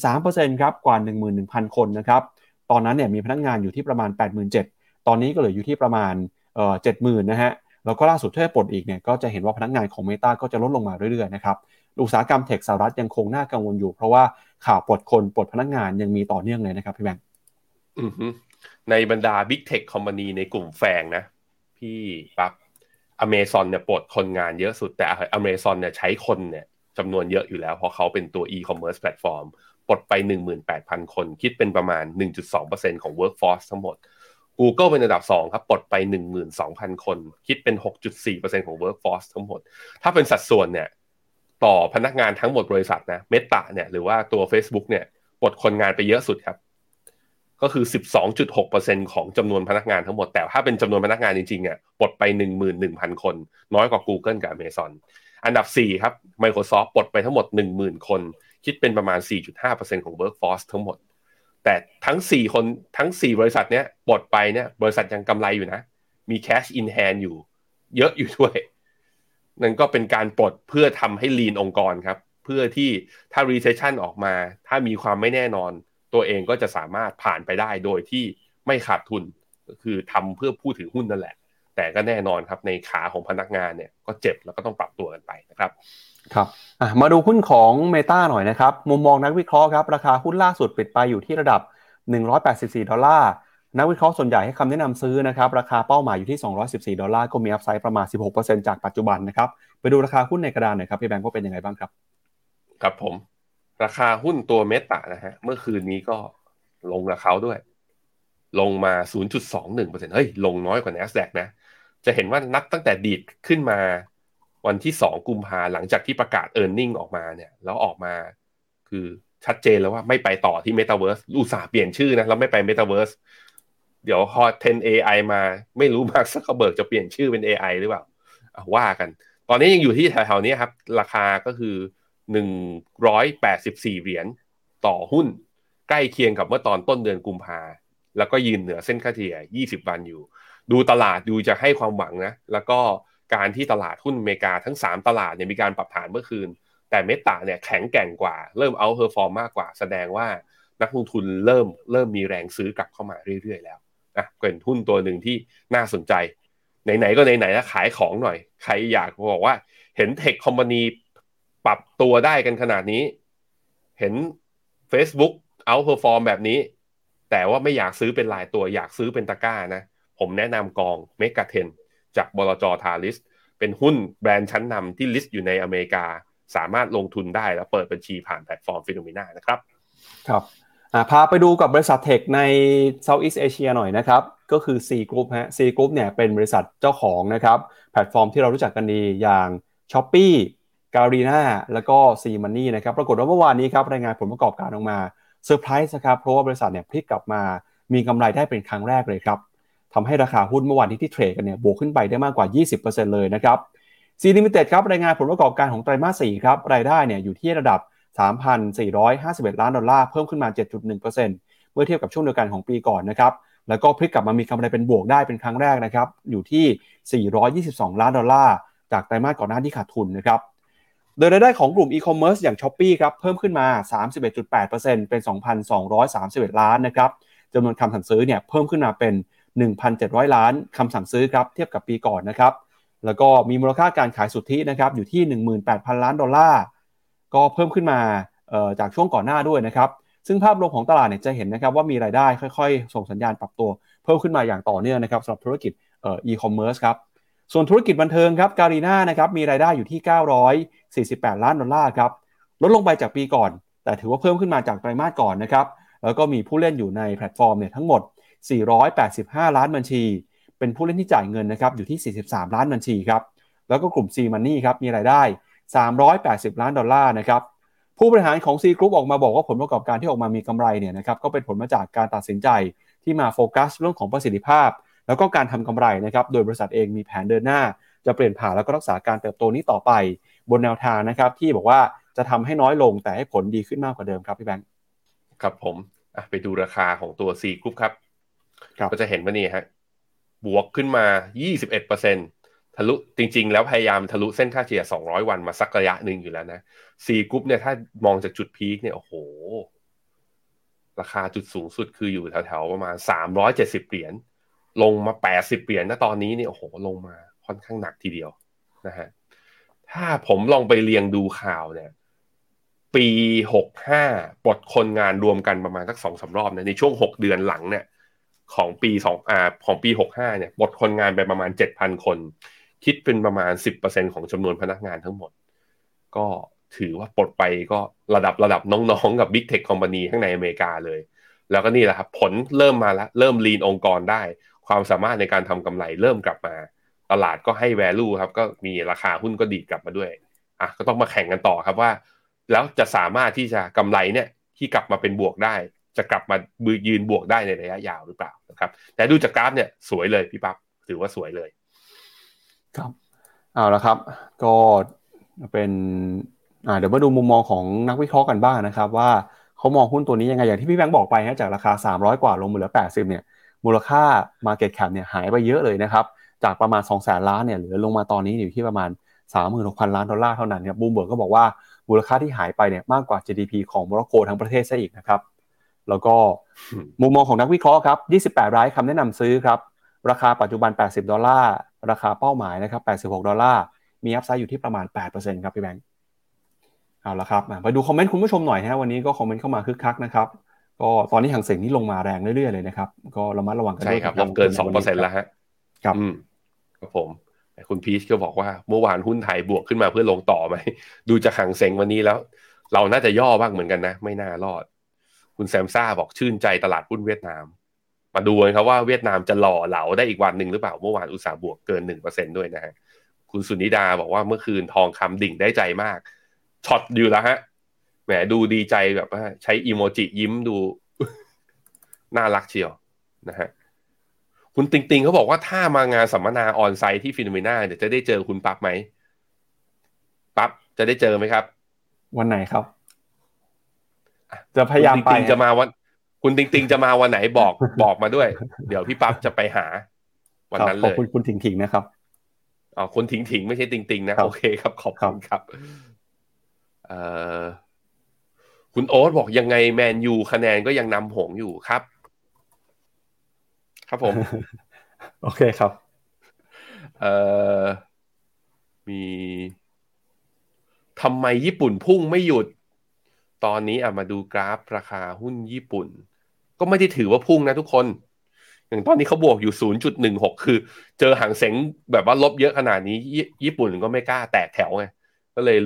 B: 13%ครับกว่า 11,000 คนนะครับตอนนั้นเนี่ยมีพนักงานอยู่ที่ประมาณ 87,000 ตอนนี้ก็เหลืออยู่ที่ประมาณเอ่อ70,000นะฮะแล้วก็ล่าสุดถ้าปลดอีกเนี่ยก็จะเห็นว่าพนักงานของ Meta ก็จะลดลงมาเรื่อยๆนะครับอุตสาหกรรมเทคสหรัฐยังคงน่ากังวลอยู่ เพราะว่าข่าวปลดคนปลดพนักงานยังมีต่อเนื่องเลยนะครับพี่แบงค์
C: ในบรรดา Big Tech Company ในกลุ่มแฟงนะ พี่ปั๊บอเมซอนเนี่ยปลดคนงานเยอะสุดแต่อเมซอนเนี่ยใช้คนเนี่ยจำนวนเยอะอยู่แล้ว เพราะเขาเป็นตัว e-commerce platform ปลดไป 18,000 คน คิดเป็นประมาณ 1.2%ของ workforce ทั้งหมด Google เป็นอันดับ 2 ครับปลดไป 12,000 คน คิดเป็น 6.4%ของ workforce ทั้งหมด ถ้าเป็นสัดส่วนเนี่ยต่อพนักงานทั้งหมดบริษัทนะเมตาเนี่ยหรือว่าตัว Facebook เนี่ยปลดคนงานไปเยอะสุดครับ ก็คือ 12.6%ของจำนวนพนักงานทั้งหมด แต่ถ้าเป็นจำนวนพนักงานจริงๆอะปลดไป 11,000 คน น้อยกว่า Google กับ Amazon อันดับ 4 ครับ Microsoft ปลดไปทั้งหมด 10,000 คน คิดเป็นประมาณ 4.5%ของ workforce ทั้งหมด แต่ทั้ง4คนทั้ง4บริษัทเนี้ยปลดไปเนี่ย บริษัทยังกำไรอยู่นะ มี cash in hand อยู่ เยอะอยู่ด้วย นั่นก็เป็นการปลดเพื่อทำให้ลีนองค์กรครับ เพื่อที่ถ้า recession ออกมา ถ้ามีความไม่แน่นอน ตัวเองก็จะสามารถผ่านไปได้โดยที่ไม่ขาดทุน ก็คือทำเพื่อผู้ถือหุ้นนั่นแหละ แต่ก็แน่นอนครับในขาของพนักงานเนี่ยก็เจ็บแล้วก็ต้องปรับตัวกันไปนะครับ
B: ครับมาดูหุ้นของ Meta หน่อยนะครับ มุมมองนักวิเคราะห์ครับ ราคาหุ้นล่าสุดปิดไปอยู่ที่ระดับ 184 ดอลลาร์ นักวิเคราะห์ส่วนใหญ่ให้คำแนะนำซื้อนะครับ ราคาเป้าหมายอยู่ที่ 214 ดอลลาร์ ก็มีอัพไซด์ประมาณ 16%จากปัจจุบันนะครับ ไปดูราคาหุ้นในกระดานหน่อยครับ พี่แบงก์ว่าเป็นยังไงบ้างครับ
C: ครับผม ราคาหุ้นตัวเมตานะฮะ เมื่อคืนนี้ก็ลงราคาด้วย ลงมา 0.21%เฮ้ย ลงน้อยกว่า NASDAQ นะ จะเห็นว่านับตั้งแต่ดีดขึ้นมา วันที่2กุมภาหลังจากที่ประกาศ e a r n i n g ออกมาเนี่ยแล้วออกมา คือชัดเจนแล้วว่าไม่ไปต่อที่ Metaverse อุตสาห์เปลี่ยนชื่อนะแล้วไม่ไป Metaverse เดี๋ยวพอ10 AI มาไม่รู้มาร์คซักเบิร์กจะเปลี่ยนชื่อเป็น AI หรือเปล่าว่ากัน ตอนนี้ยังอยู่ที่แถวๆนี้ครับ ราคาก็คือ 184 เหรียญต่อหุ้น ใกล้เคียงกับเมื่อตอนต้นเดือนกุมภาแล้วก็ยืนเหนือเส้นค่าเฉลี่ย 20 วันอยู่ ดูตลาดดูจะให้ความหวังนะ แล้วก็ การที่ตลาดหุ้นอเมริกาทั้ง 3 ตลาดเนี่ยมีการปรับฐานเมื่อคืน แต่ Meta เนี่ยแข็งแกร่งกว่า เริ่ม outperform มากกว่า แสดงว่านักลงทุนเริ่มเริ่มมีแรงซื้อกลับเข้ามาเรื่อยๆแล้วนะเป็นหุ้นตัวหนึ่งที่น่าสนใจ ไหนๆก็ไหนๆแล้วขายของหน่อย ใครอยากบอกว่า เห็น tech company ปรับตัวได้กันขนาดนี้ เห็น Facebook outperform แบบนี้ แต่ว่าไม่อยากซื้อเป็นรายตัวอยากซื้อเป็นตะกร้านะ ผมแนะนำกอง MEGA 10 จากบลจ. ทาลิส เป็นหุ้นแบรนด์ชั้นนำที่ list อยู่ในอเมริกา สามารถลงทุนได้แล้วเปิดบัญชีผ่านแพลตฟอร์ม Finnomena นะครับ
B: ครับพาไปดูกับบริษัท tech ใน Southeast Asia หน่อยนะครับ ก็คือ Sea Group ฮะ Sea Group เนี่ยเป็นบริษัทเจ้าของนะครับแพลตฟอร์มที่เรารู้จักกันดีอย่าง s h o p e e Garena แล้วก็ SeaMoney นะครับปรากฏว่าเมื่อวานนี้ครับรายงานผลประกอบการออกมาเซอร์ไพรส์นะครับเพราะว่าบริษัทเนี่ยพลิกกลับมามีกำไรได้เป็นครั้งแรกเลยครับ ทำให้ราคาหุ้นเมื่อวานที่ที่เทรดกันเนี่ยบวกขึ้นไปได้มากกว่า 20%เลยนะครับ Sea Limited ครับรายงานผลประกอบการของไตรมาส4ครับรายได้เนี่ยอยู่ที่ระดับ 3,451 ล้านดอลลาร์เพิ่มขึ้นมา 7.1%เมื่อเทียบกับช่วงเดียวกันของปีก่อนนะครับแล้วก็พลิกกลับมามีกำไรเป็นบวกได้เป็นครั้งแรกนะครับอยู่ที่ 422 ล้านดอลลาร์จากไตรมาสก่อนหน้าที่ขาดทุนนะครับโดยรายได้ของกลุ่มอีคอมเมิร์ซอย่าง Shopee ครับเพิ่มขึ้นมา 31.8%เป็น 2,231 ล้านนะครับจำนวนคำสั่งซื้อเนี่ยเพิ่มขึ้นมาเป็น 1,700 ล้านคำสั่งซื้อครับเทียบกับปีก่อนนะครับ แล้วก็มีมูลค่าการขายสุทธินะครับอยู่ที่ 18,000 ล้านดอลลาร์ ก็เพิ่มขึ้นมาจากช่วงก่อนหน้าด้วยนะครับ ซึ่งภาพรวมของตลาดเนี่ยจะเห็นนะครับว่ามีรายได้ค่อยๆ ส่งสัญญาณปรับตัว เพิ่มขึ้นมาอย่างต่อเนื่องนะครับสำหรับธุรกิจอีคอมเมิร์ซครับ ส่วนธุรกิจบันเทิงครับ Garena นะครับมีรายได้อยู่ที่ 948 ล้านดอลลาร์ครับลดลงไปจากปีก่อน แต่ถือว่าเพิ่มขึ้นมาจากไตรมาสก่อนนะครับแล้วก็มีผู้เล่นอยู่ในแพลตฟอร์มเนี่ยทั้งหมด 485 ล้านบัญชี เป็นผู้เล่นที่จ่ายเงินนะครับอยู่ที่ 43 ล้านบัญชีครับ แล้วก็กลุ่ม SeaMoney ครับมีรายได้ 380 ล้านดอลลาร์นะครับ ผู้บริหารของ Sea Group ออกมาบอกว่าผลประกอบการที่ออกมามีกำไรเนี่ยนะครับก็เป็นผลมาจากการตัดสินใจที่มาโฟกัสเรื่องของประสิทธิภาพ แล้วก็การทำกำไรนะครับโดยบริษัทเองมีแผนเดินหน้า จะเปลี่ยนผ่านแล้วก็รักษาการเติบโตนี้ต่อไป บนแนวทางนะครับที่บอกว่าจะทำให้น้อยลงแต่ให้ผลดีขึ้นมากกว่าเดิมครับพี่แบงค์
C: ครับผมไปดูราคาของตัว C Group ครับ ก็จะเห็นว่านี่ฮะบวกขึ้นมา 21%ทะลุจริง ๆ แล้วพยายามทะลุเส้นค่าเฉลี่ย 200 วันมาสักระยะหนึ่งอยู่แล้วนะ C Group เนี่ยถ้ามองจากจุดพีคเนี่ยโอ้โห ราคาจุดสูงสุดคืออยู่แถวๆประมาณ 370 เหรียญลงมา 80 เหรียญณตอนนี้เนี่ยโอ้โห ลงมาค่อนข้างหนักทีเดียวนะฮะถ้าผมลองไปเรียงดูข่าวเนี่ย ปีหกห้าปลดคนงานรวมกันประมาณสักสองสารอบนะในช่วงหกเดือนหลังเนี่ย ของปีสองอาของปีหกห้าเนี่ยปลดคนงานไปประมาณเจ็ดพันคน คิดเป็นประมาณสิบเปอร์เซ็นของจำนวนพนักงานทั้งหมด ก็ถือว่าปลดไปก็ระดับระดับน้องๆ กับบิ๊กเทคคอมพานีข้างในอเมริกาเลย แล้วก็นี่แหละครับผลเริ่มมาแล้วเริ่มลีนองค์กรได้ ความสามารถในการทำกำไรเริ่มกลับมา ตลาดก็ให้ value ครับ ก็มีราคาหุ้นก็ดีกลับมาด้วยอะก็ต้องมาแข่งกันต่อครับว่า แล้วจะสามารถที่จะกำไรเนี่ยที่กลับมาเป็นบวกได้ จะกลับมาบืยืนบวกได้ในระยะยาวหรือเปล่านะครับ แต่ดูจากกราฟเนี่ยสวยเลยพี่ปั๊บถือว่าสวยเลย
B: ครับเอาละครับ ก็เป็นเดี๋ยวมาดูมุมมองของนักวิเคราะห์กันบ้างนะครับ ว่าเขามองหุ้นตัวนี้ยังไง อย่างที่พี่แบงค์บอกไปฮะจากราคา 300 กว่าลงมาเหลือ 80 เนี่ย มูลค่า Market Cap เนี่ยหายไปเยอะเลยนะครับ จากประมาณ 200,000 ล้านเนี่ยเหลือลงมาตอนนี้อยู่ที่ประมาณ 36,000 ล้านดอลลาร์เท่านั้นครับบูมเบิร์กก็บอกว่ามูลค่าที่หายไปเนี่ยมากกว่า GDP ของโมร็อกโกทั้งประเทศซะอีกนะครับ แล้วก็
C: อืม
B: มุมมองของนักวิเคราะห์ครับ 28 รายคำแนะนำซื้อครับ ราคาปัจจุบัน 80 ดอลลาร์ ราคาเป้าหมายนะครับ 86 ดอลลาร์ มี upside อยู่ที่ประมาณ 8%ครับพี่แบงค์ เอาละครับอะไปดูคอมเมนต์คุณผู้ชมหน่อยนะฮะวันนี้ก็คอมเมนต์เข้ามาคึกคักนะครับ ก็ตอนนี้ฮั่งเส็งนี่ลงมาแรงเรื่อยๆเลยนะครับ ก็ระมัดระวังกัน
C: ใช่
B: ด้วย
C: ครับ
B: กั
C: ลงเกินสอง
B: วั
C: เปอร์เซ็นต์แล้วฮะ
B: ครับ
C: อืมครับผมแต่คุณพีชก็บอกว่าเมื่อวานหุ้นไทยบวกขึ้นมาเพื่อลงต่อไหม ดูจากฮั่งเส็งวันนี้แล้ว เราน่าจะย่อบ้างเหมือนกันนะ ไม่น่ารอด คุณแซมซ่าบอกชื่นใจตลาดหุ้นเวียดนาม มาดูกันครับว่าเวียดนามจะหล่อเหลาได้อีกวันหนึ่งหรือเปล่าเมื่อวานอุตส่าห์บวกเกินหนึ่งเปอร์เซ็นต์ด้วยนะฮะคุณสุนิดาบอกว่าเมื่อคืนทองคำดิ่งได้ใจมาก short อยู่แล้วฮะแหมดูดีใจแบบว่าใช้อีโมจิยิ้มดู น่ารักเชียวนะฮะคุณติงติงเขาบอกว่าถ้ามางานสัมมนา onsite ที่ FINNOMENA เดี๋ยวจะได้เจอคุณปั๊บไหมปั๊บจะได้เจอไหมครับ
B: วันไหนครับ จะพยายาม
C: คุณ
B: ไป
C: ติงติงจะมาวัน คุณติงติงจะมาวันไหนบอกบอกมาด้วย เดี๋ยวพี่ปั๊บจะไปหา วันนั้น
B: ข
C: เล
B: อบ
C: ย
B: คุณคุณถิงถิงนะครับ
C: อ๋อคนถิงถิงไม่ใช่ติงติงนะครับโอเคครับ ขอบคุณครับ เอ่อคุณโอ๊ตบอกยังไงแมนยูคะแนนก็ยังนำหงอยู่ครับ ครับผม
B: โอเคครับ
C: เอ่อมีทำไมญี่ปุ่นพุ่งไม่หยุด ตอนนี้อะมาดูกราฟราคาหุ้นญี่ปุ่น ก็ไม่ได้ถือว่าพุ่งนะทุกคน อย่างตอนนี้เขาบวกอยู่ 0.16 คือ เจอฮั่งเส็งแบบว่าลบเยอะขนาดนี้ ญี่ปุ่นก็ไม่กล้าแตกแถวไงก็เลย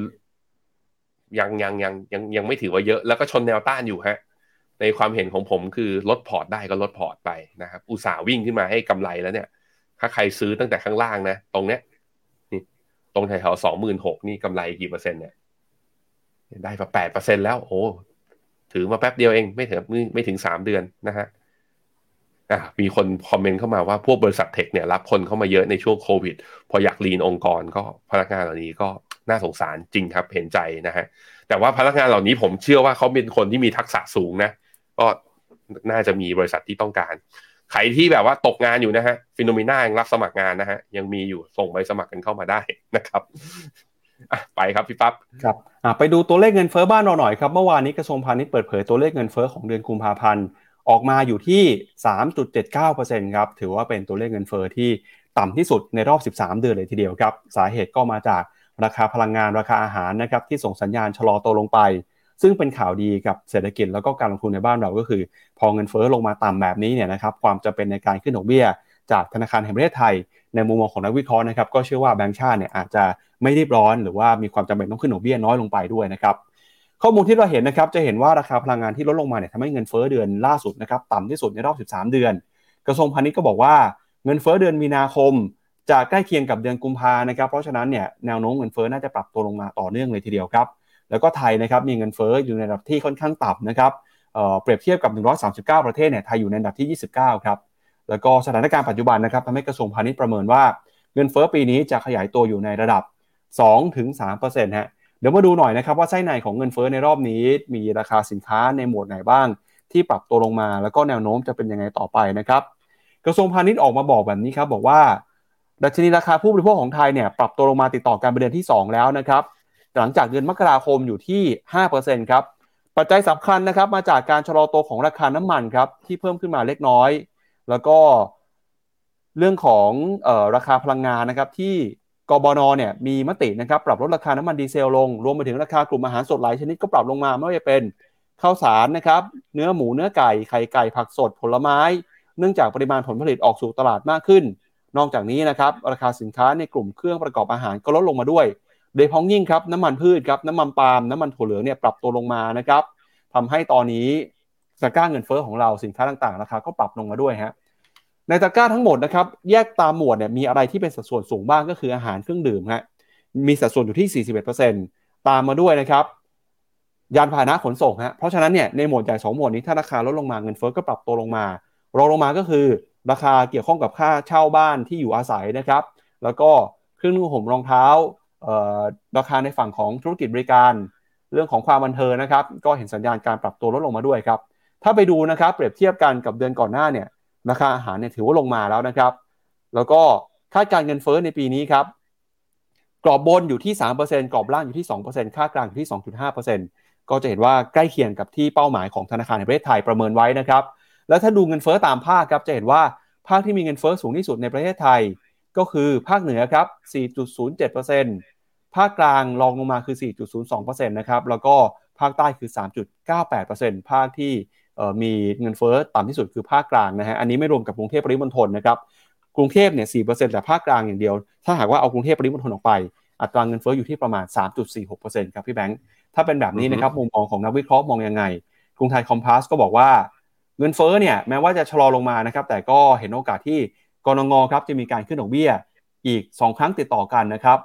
C: ยังยังยังยังยังไม่ถือว่าเยอะ แล้วก็ชนแนวต้านอยู่ฮะ ในความเห็นของผมคือลดพอร์ตได้ก็ลดพอร์ตไปนะครับ อุตสาห์วิ่งขึ้นมาให้กำไรแล้วเนี่ย ถ้าใครซื้อตั้งแต่ข้างล่างนะ ตรงเนี้ยนี่ตรงแถวสองหมื่นหกนี่กำไรกี่เปอร์เซ็นต์เนี่ย ได้มาแปดเปอร์เซ็นแล้ว โอ้ถือมาแป๊บเดียวเองไม่ถึงไม่ถึงสามเดือนนะฮะมีคนคอมเมนต์เข้ามาว่าพวกบริษัทเทคเนี่ยรับคนเข้ามาเยอะในช่วงโควิด พออยากลีนองค์กรก็พนักงานเหล่านี้ก็น่าสงสารจริงครับเห็นใจนะฮะแต่ว่าพนักงานเหล่านี้ผมเชื่อว่าเขาเป็นคนที่มีทักษะสูงนะ ก็น่าจะมีบริษัทที่ต้องการ ใครที่แบบว่าตกงานอยู่นะฮะฟิโนเมนายังรับสมัครงานนะฮะยังมีอยู่ส่งใบสมัครกันเข้ามาได้นะครับ ไปครับพี่ปั๊บ
B: ครับไปดูตัวเลขเงินเฟ้อบ้านเราหน่อยครับเมื่อวานนี้กระทรวงพาณิชย์เปิดเผยตัวเลขเงินเฟ้อของเดือนกุมภาพันธ์ออกมาอยู่ที่ 3.79%ครับถือว่าเป็นตัวเลขเงินเฟ้อที่ต่ำที่สุดในรอบ 13 เดือนเลยทีเดียวครับ สาเหตุก็มาจากราคาพลังงานราคาอาหารนะครับที่ส่งสัญญาณชะลอตัวลงไป ซึ่งเป็นข่าวดีกับเศรษฐกิจแล้วก็การลงทุนในบ้านเราก็คือ พอเงินเฟ้อลงมาต่ำแบบนี้เนี่ยนะครับความจำเป็นในการขึ้นดอกเบี้ย จากธนาคารแห่งประเทศไทย ในมุมมองของนักวิเคราะห์นะครับก็เชื่อว่าแบงก์ชาติเนี่ยอาจจะไม่รีบร้อนหรือว่ามีความจำเป็นต้องขึ้นดอกเบี้ยน้อยลงไปด้วยนะครับข้อมูลที่เราเห็นนะครับจะเห็นว่าราคาพลังงานที่ลดลงมาเนี่ยทำให้เงินเฟ้อเดือนล่าสุดนะครับต่ำที่สุดในรอบ 13 เดือน กระทรวงพาณิชย์ก็บอกว่าเงินเฟ้อเดือนมีนาคมจะใกล้เคียงกับเดือนกุมภานะครับ เพราะฉะนั้นเนี่ยแนวโน้มเงินเฟ้อน่าจะปรับตัวลงมาต่อเนื่องเลยทีเดียวครับ แล้วก็ไทยนะครับมีเงินเฟ้ออยู่ในระดับที่ค่อนข้างต่ำนะครับเปรียบเทียบกับ 139 ประเทศเนี่ยไทยอยู่ในอันดับที่ 29 ครับ แล้วก็สถานการณ์ปัจจุบันนะครับทำให้กระทรวงพาณิชย์ประเมินว่าเงินเฟ้อปีนี้จะขยายตัวอยู่ในระดับ 2-3%ฮะเดี๋ยวมาดูหน่อยนะครับว่าไส้ในของเงินเฟ้อในรอบนี้ มีราคาสินค้าในหมวดไหนบ้าง ที่ปรับตัวลงมาแล้วก็แนวโน้มจะเป็นยังไงต่อไปนะครับกระทรวงพาณิชย์ออกมาบอกแบบนี้ครับบอกว่าดัชนีราคาผู้บริโภคของไทยเนี่ยปรับตัวลงมาติดต่อกันเป็นเดือนที่ 2 แล้วนะครับหลังจากเดือนมกราคมอยู่ที่ 5%ครับปัจจัยสำคัญนะครับมาจากการชะลอตัวของราคาน้ำมันครับที่เพิ่มขึ้นมาเล็กน้อย แล้วก็เรื่องของออราคาพลังงานนะครับ ที่กบนเนี่ยมีมตินะครับปรับลดราคาน้ำมันดีเซลลง รวมไปถึงราคากลุ่มอาหารสดหลายชนิดก็ปรับลงมาไม่ว่าจะเป็นข้าวสารนะครับเนื้อหมูเนื้อไก่ไข่ไก่ผักสดผลไม้ เนื่องจากปริมาณผลผลิตออกสู่ตลาดมากขึ้น นอกจากนี้นะครับราคาสินค้าในกลุ่มเครื่องประกอบอาหารก็ลดลงมาด้วย โดยพ้องยิ่งครับน้ำมันพืชครับน้ำมันปาล์มน้ำมันถั่วเหลืองเนี่ยปรับตัวลงมานะครับทำให้ตอนนี้ ตะกร้าเงินเฟอ้อของเราสินค้าต่างๆราคาก็ปรับลงมาด้วยฮะในตะกร้าทั้งหมดนะครับแยกตามหมวดเนี่ยมีอะไรที่เป็นสัดส่วนสูงบ้างก็คืออาหารเครื่องดื่มฮะมีสัดส่วนอยู่ที่ 41%ตามมาด้วยนะครับยานพาหนะขนส่งฮะเพราะฉะนั้นเนี่ยในหมวดใหญ่สองหมวดนี้ถ้าราคาลดลงมาเงินเฟอ้อก็ปรับตัวลงมารองลงมาก็คือราคาเกี่ยวข้องกับค่าเช่าบ้านที่อยู่อาศัยนะครับ แล้วก็เครื่องนุ่งห่มรองเท้าราคาในฝั่งของธุรกิจบริการ เรื่องของความบันเทิงนะครับ ก็เห็นสัญญาณการปรับตัวลดลงมาด้วยครับ ถ้าไปดูนะครับเปรียบเทียบกันกับเดือนก่อนหน้าเนี่ยราคาอาหารเนี่ยถือว่าลงมาแล้วนะครับ แล้วก็คาดการเงินเฟ้อในปีนี้ครับกรอบบนอยู่ที่ 3%กรอบล่างอยู่ที่ 2%ค่ากลางอยู่ที่ 2.5%ก็จะเห็นว่าใกล้เคียงกับที่เป้าหมายของธนาคารแห่งประเทศไทยประเมินไว้นะครับ แล้วถ้าดูเงินเฟ้อตามภาคครับจะเห็นว่าภาคที่มีเงินเฟ้อสูงที่สุดในประเทศไทย ก็คือภาคเหนือครับ 4.07%ภาคกลางรองลงมาคือ 4.02%นะครับแล้วก็ภาคใต้คือ 3.98%ภาคที่ มีเงินเฟ้อต่ำที่สุดคือภาคกลางนะฮะอันนี้ไม่รวมกับกรุงเทพปริมณฑลนะครับกรุงเทพเนี่ย4%แต่ภาคกลางอย่างเดียว ถ้าหากว่าเอากรุงเทพปริมณฑลออกไป อัตราเงินเฟ้ออยู่ที่ประมาณ 3.46%ครับพี่แบงค์ถ้าเป็นแบบนี้นะครับมุมมองของนักวิเคราะห์มองยังไง กรุงไทยคอมพาสก็บอกว่าเงินเฟ้อเนี่ยแม้ว่าจะชะลอลงมานะครับแต่ก็เห็นโอกาสที่กรงงครับจะมีการขึ้นดอกเบี้ยอีก 2 ครั้งติดต่อกันนะครับ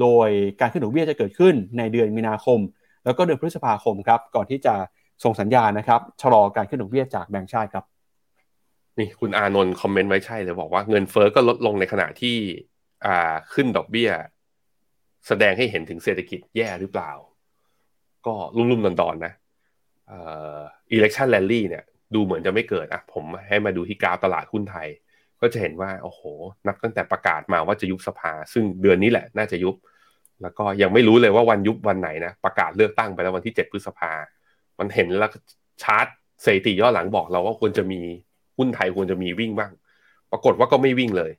B: โดยการขึ้นดอกเบี้ยจะเกิดขึ้นในเดือนมีนาคม แล้วก็เดือนพฤษภาคมครับก่อนที่จะ ส่งสัญญาณนะครับชะลอการขึ้นดอกเบี้ยจากแบงก์ชาติครับ
C: นี่คุณอานนท์คอมเมนต์ไว้ใช่เลยบอกว่าเงินเฟอ้อก็ลดลงในขณะที่อ่าขึ้นดอกเบี้ย แสดงให้เห็นถึงเศรษฐกิจแย่หรือเปล่า ก็รุ่มๆดอนๆนะอ่อ election rally เนี่ยดูเหมือนจะไม่เกิดอะผมให้มาดูที่กราฟตลาดหุ้นไทย ก็จะเห็นว่า โอ้โห นับตั้งแต่ประกาศมาว่าจะยุบสภา ซึ่งเดือนนี้แหละน่าจะยุบ แล้วก็ยังไม่รู้เลยว่าวันยุบวันไหนนะ ประกาศเลือกตั้งไปแล้ววันที่เจ็ดพฤษภา มันเห็นแล้วชาร์ตสถิติย่อหลังบอกเราว่าควรจะมีหุ้นไทยควรจะมีวิ่งบ้าง ปรากฏว่าก็ไม่วิ่งเลย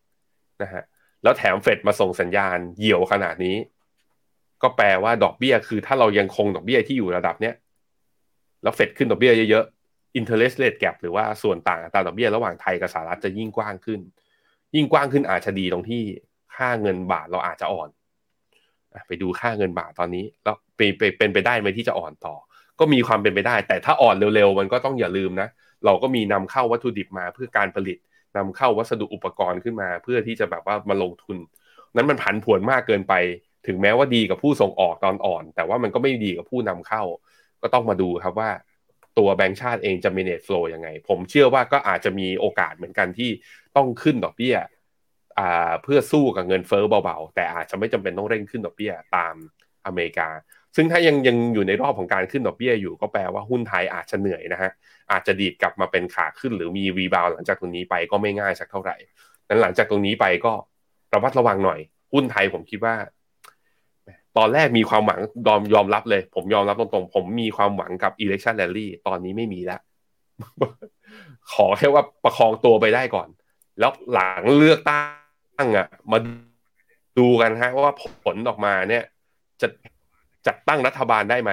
C: นะฮะแล้วแถมเฟดมาส่งสัญญาณเหี่ยวขนาดนี้ ก็แปลว่าดอกเบี้ย คือถ้าเรายังคงดอกเบี้ยที่อยู่ระดับเนี้ยแล้วเฟดขึ้นดอกเบี้ยเยอะๆ interest rate gap หรือว่าส่วนต่างอัตราดอกเบี้ยระหว่างไทยกับสหรัฐจะยิ่งกว้างขึ้น ยิ่งกว้างขึ้นอาจจะดีตรงที่ค่าเงินบาทเราอาจจะอ่อน ไปดูค่าเงินบาทตอนนี้ แล้วเป็นเป็นไปได้ไหมที่จะอ่อนต่อ ก็มีความเป็นไปได้ แต่ถ้าอ่อนเร็วๆ มันก็ต้องอย่าลืมนะ เราก็มีนำเข้าวัตถุดิบมาเพื่อการผลิตนำเข้าวัสดุอุปกรณ์ขึ้นมา เพื่อที่จะแบบว่ามาลงทุน นั้นมันผันผวนมากเกินไป ถึงแม้ว่าดีกับผู้ส่งออกตอนอ่อน แต่ว่ามันก็ไม่ดีกับผู้นำเข้า ก็ต้องมาดูครับว่าตัวแบงก์ชาติเองจะ manage flow ยังไง ผมเชื่อว่าก็อาจจะมีโอกาสเหมือนกันที่ต้องขึ้นดอกเบี้ยเพื่อสู้กับเงินเฟ้อเบาๆ แต่อาจจะไม่จำเป็นต้องเร่งขึ้นดอกเบี้ยตามอเมริกา ซึ่งถ้ายังยังอยู่ในรอบของการขึ้นดอกเบี้ยอยู่ก็แปลว่าหุ้นไทยอาจจะเหนื่อยนะฮะอาจจะดีดกลับมาเป็นขาขึ้น หรือมีรีบาวหลังจากตรงนี้ไปก็ไม่ง่ายสักเท่าไหร่นั้นหลังจากตรงนี้ไปก็ระมัดระวังหน่อย หุ้นไทยผมคิดว่า ตอนแรกมีความหวังยอมยอมรับเลย ผมยอมรับตรงๆ ผมมีความหวังกับ election rally ตอนนี้ไม่มีแล้วขอแค่ว่าประคองตัวไปได้ก่อน แล้วหลังเลือกตั้งอะมาดูกันฮะว่าผลออกมาเนี่ย จะ จัดตั้งรัฐบาลได้ไหม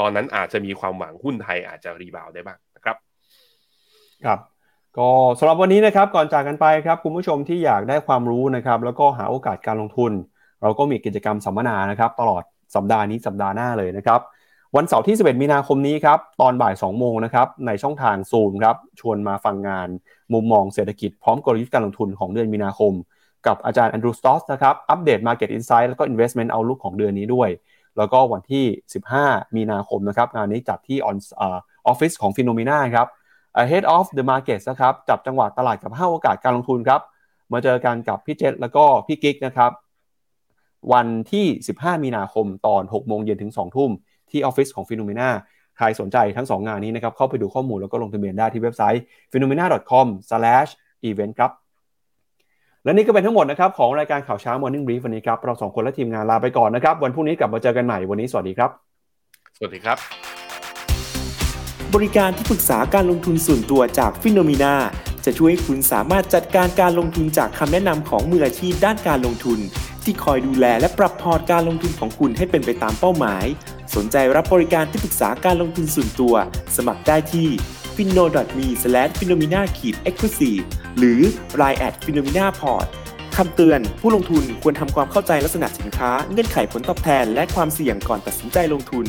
C: ตอนนั้นอาจจะมีความหวังหุ้นไทยอาจจะรีบาวได้บ้างนะครับ
B: ครับ ก็สำหรับวันนี้นะครับก่อนจากกันไปครับ คุณผู้ชมที่อยากได้ความรู้นะครับ แล้วก็หาโอกาสการลงทุน เราก็มีกิจกรรมสัมมนานะครับ ตลอดสัปดาห์นี้สัปดาห์หน้าเลยนะครับ วันเสาร์ที่ 11 มีนาคมนี้ครับตอนบ่าย 2 โมงนะครับในช่องทางซูมครับชวนมาฟังงาน มุมมองเศรษฐกิจพร้อมกลยุทธ์การลงทุนของเดือนมีนาคม กับอาจารย์แอนดรูว์ สตอทซ์นะครับอัปเดต Market Insight แล้วก็ Investment Outlook ของเดือนนี้ด้วย แล้วก็วันที่ 15 มีนาคมนะครับงานนี้จัดที่ออฟฟิศของ p h e n o m e n a ครับ Ahead of the Market นะครับจับจังหวะตลาดกับ5โอกาสการลงทุนครับ มาเจอกันกับพี่เจษแล้วก็พี่กิ๊กนะครับ วันที่ 15 มีนาคมตอน 6 โมงเย็นถึง 2 ทุ่ม ที่ออฟฟิศของ p h e n o m e n a ใครสนใจทั้ง 2 งานนี้นะครับ เข้าไปดูข้อมูลแล้วก็ลงทะเบียนได้ที่เว็บไซต์ phenomena.com/event ครับ และนี่ก็เป็นทั้งหมดนะครับของรายการข่าวเช้า Morning Brief วันนี้ครับเราสองคนและทีมงานลาไปก่อนนะครับ วันพรุ่งนี้กลับมาเจอกันใหม่วันนี้สวัสดีครับ
C: สวัสดีครับ
D: บริการที่ปรึกษาการลงทุนส่วนตัวจากฟิโนมีนาจะช่วยให้คุณสามารถจัดการการลงทุนจากคำแนะนำของมืออาชีพด้านการลงทุน ที่คอยดูแลและปรับพอร์ตการลงทุนของคุณให้เป็นไปตามเป้าหมาย สนใจรับบริการที่ปรึกษาการลงทุนส่วนตัว สมัครได้ที่ f i n o m e f i n o m i n a e x c l u s i v e หรือ line at f i n o m i n a p o r t คำเตือน ผู้ลงทุนควรทำความเข้าใจลักษณะสินค้า เงื่อนไขผลตอบแทน และความเสี่ยงก่อนตัดสินใจลงทุน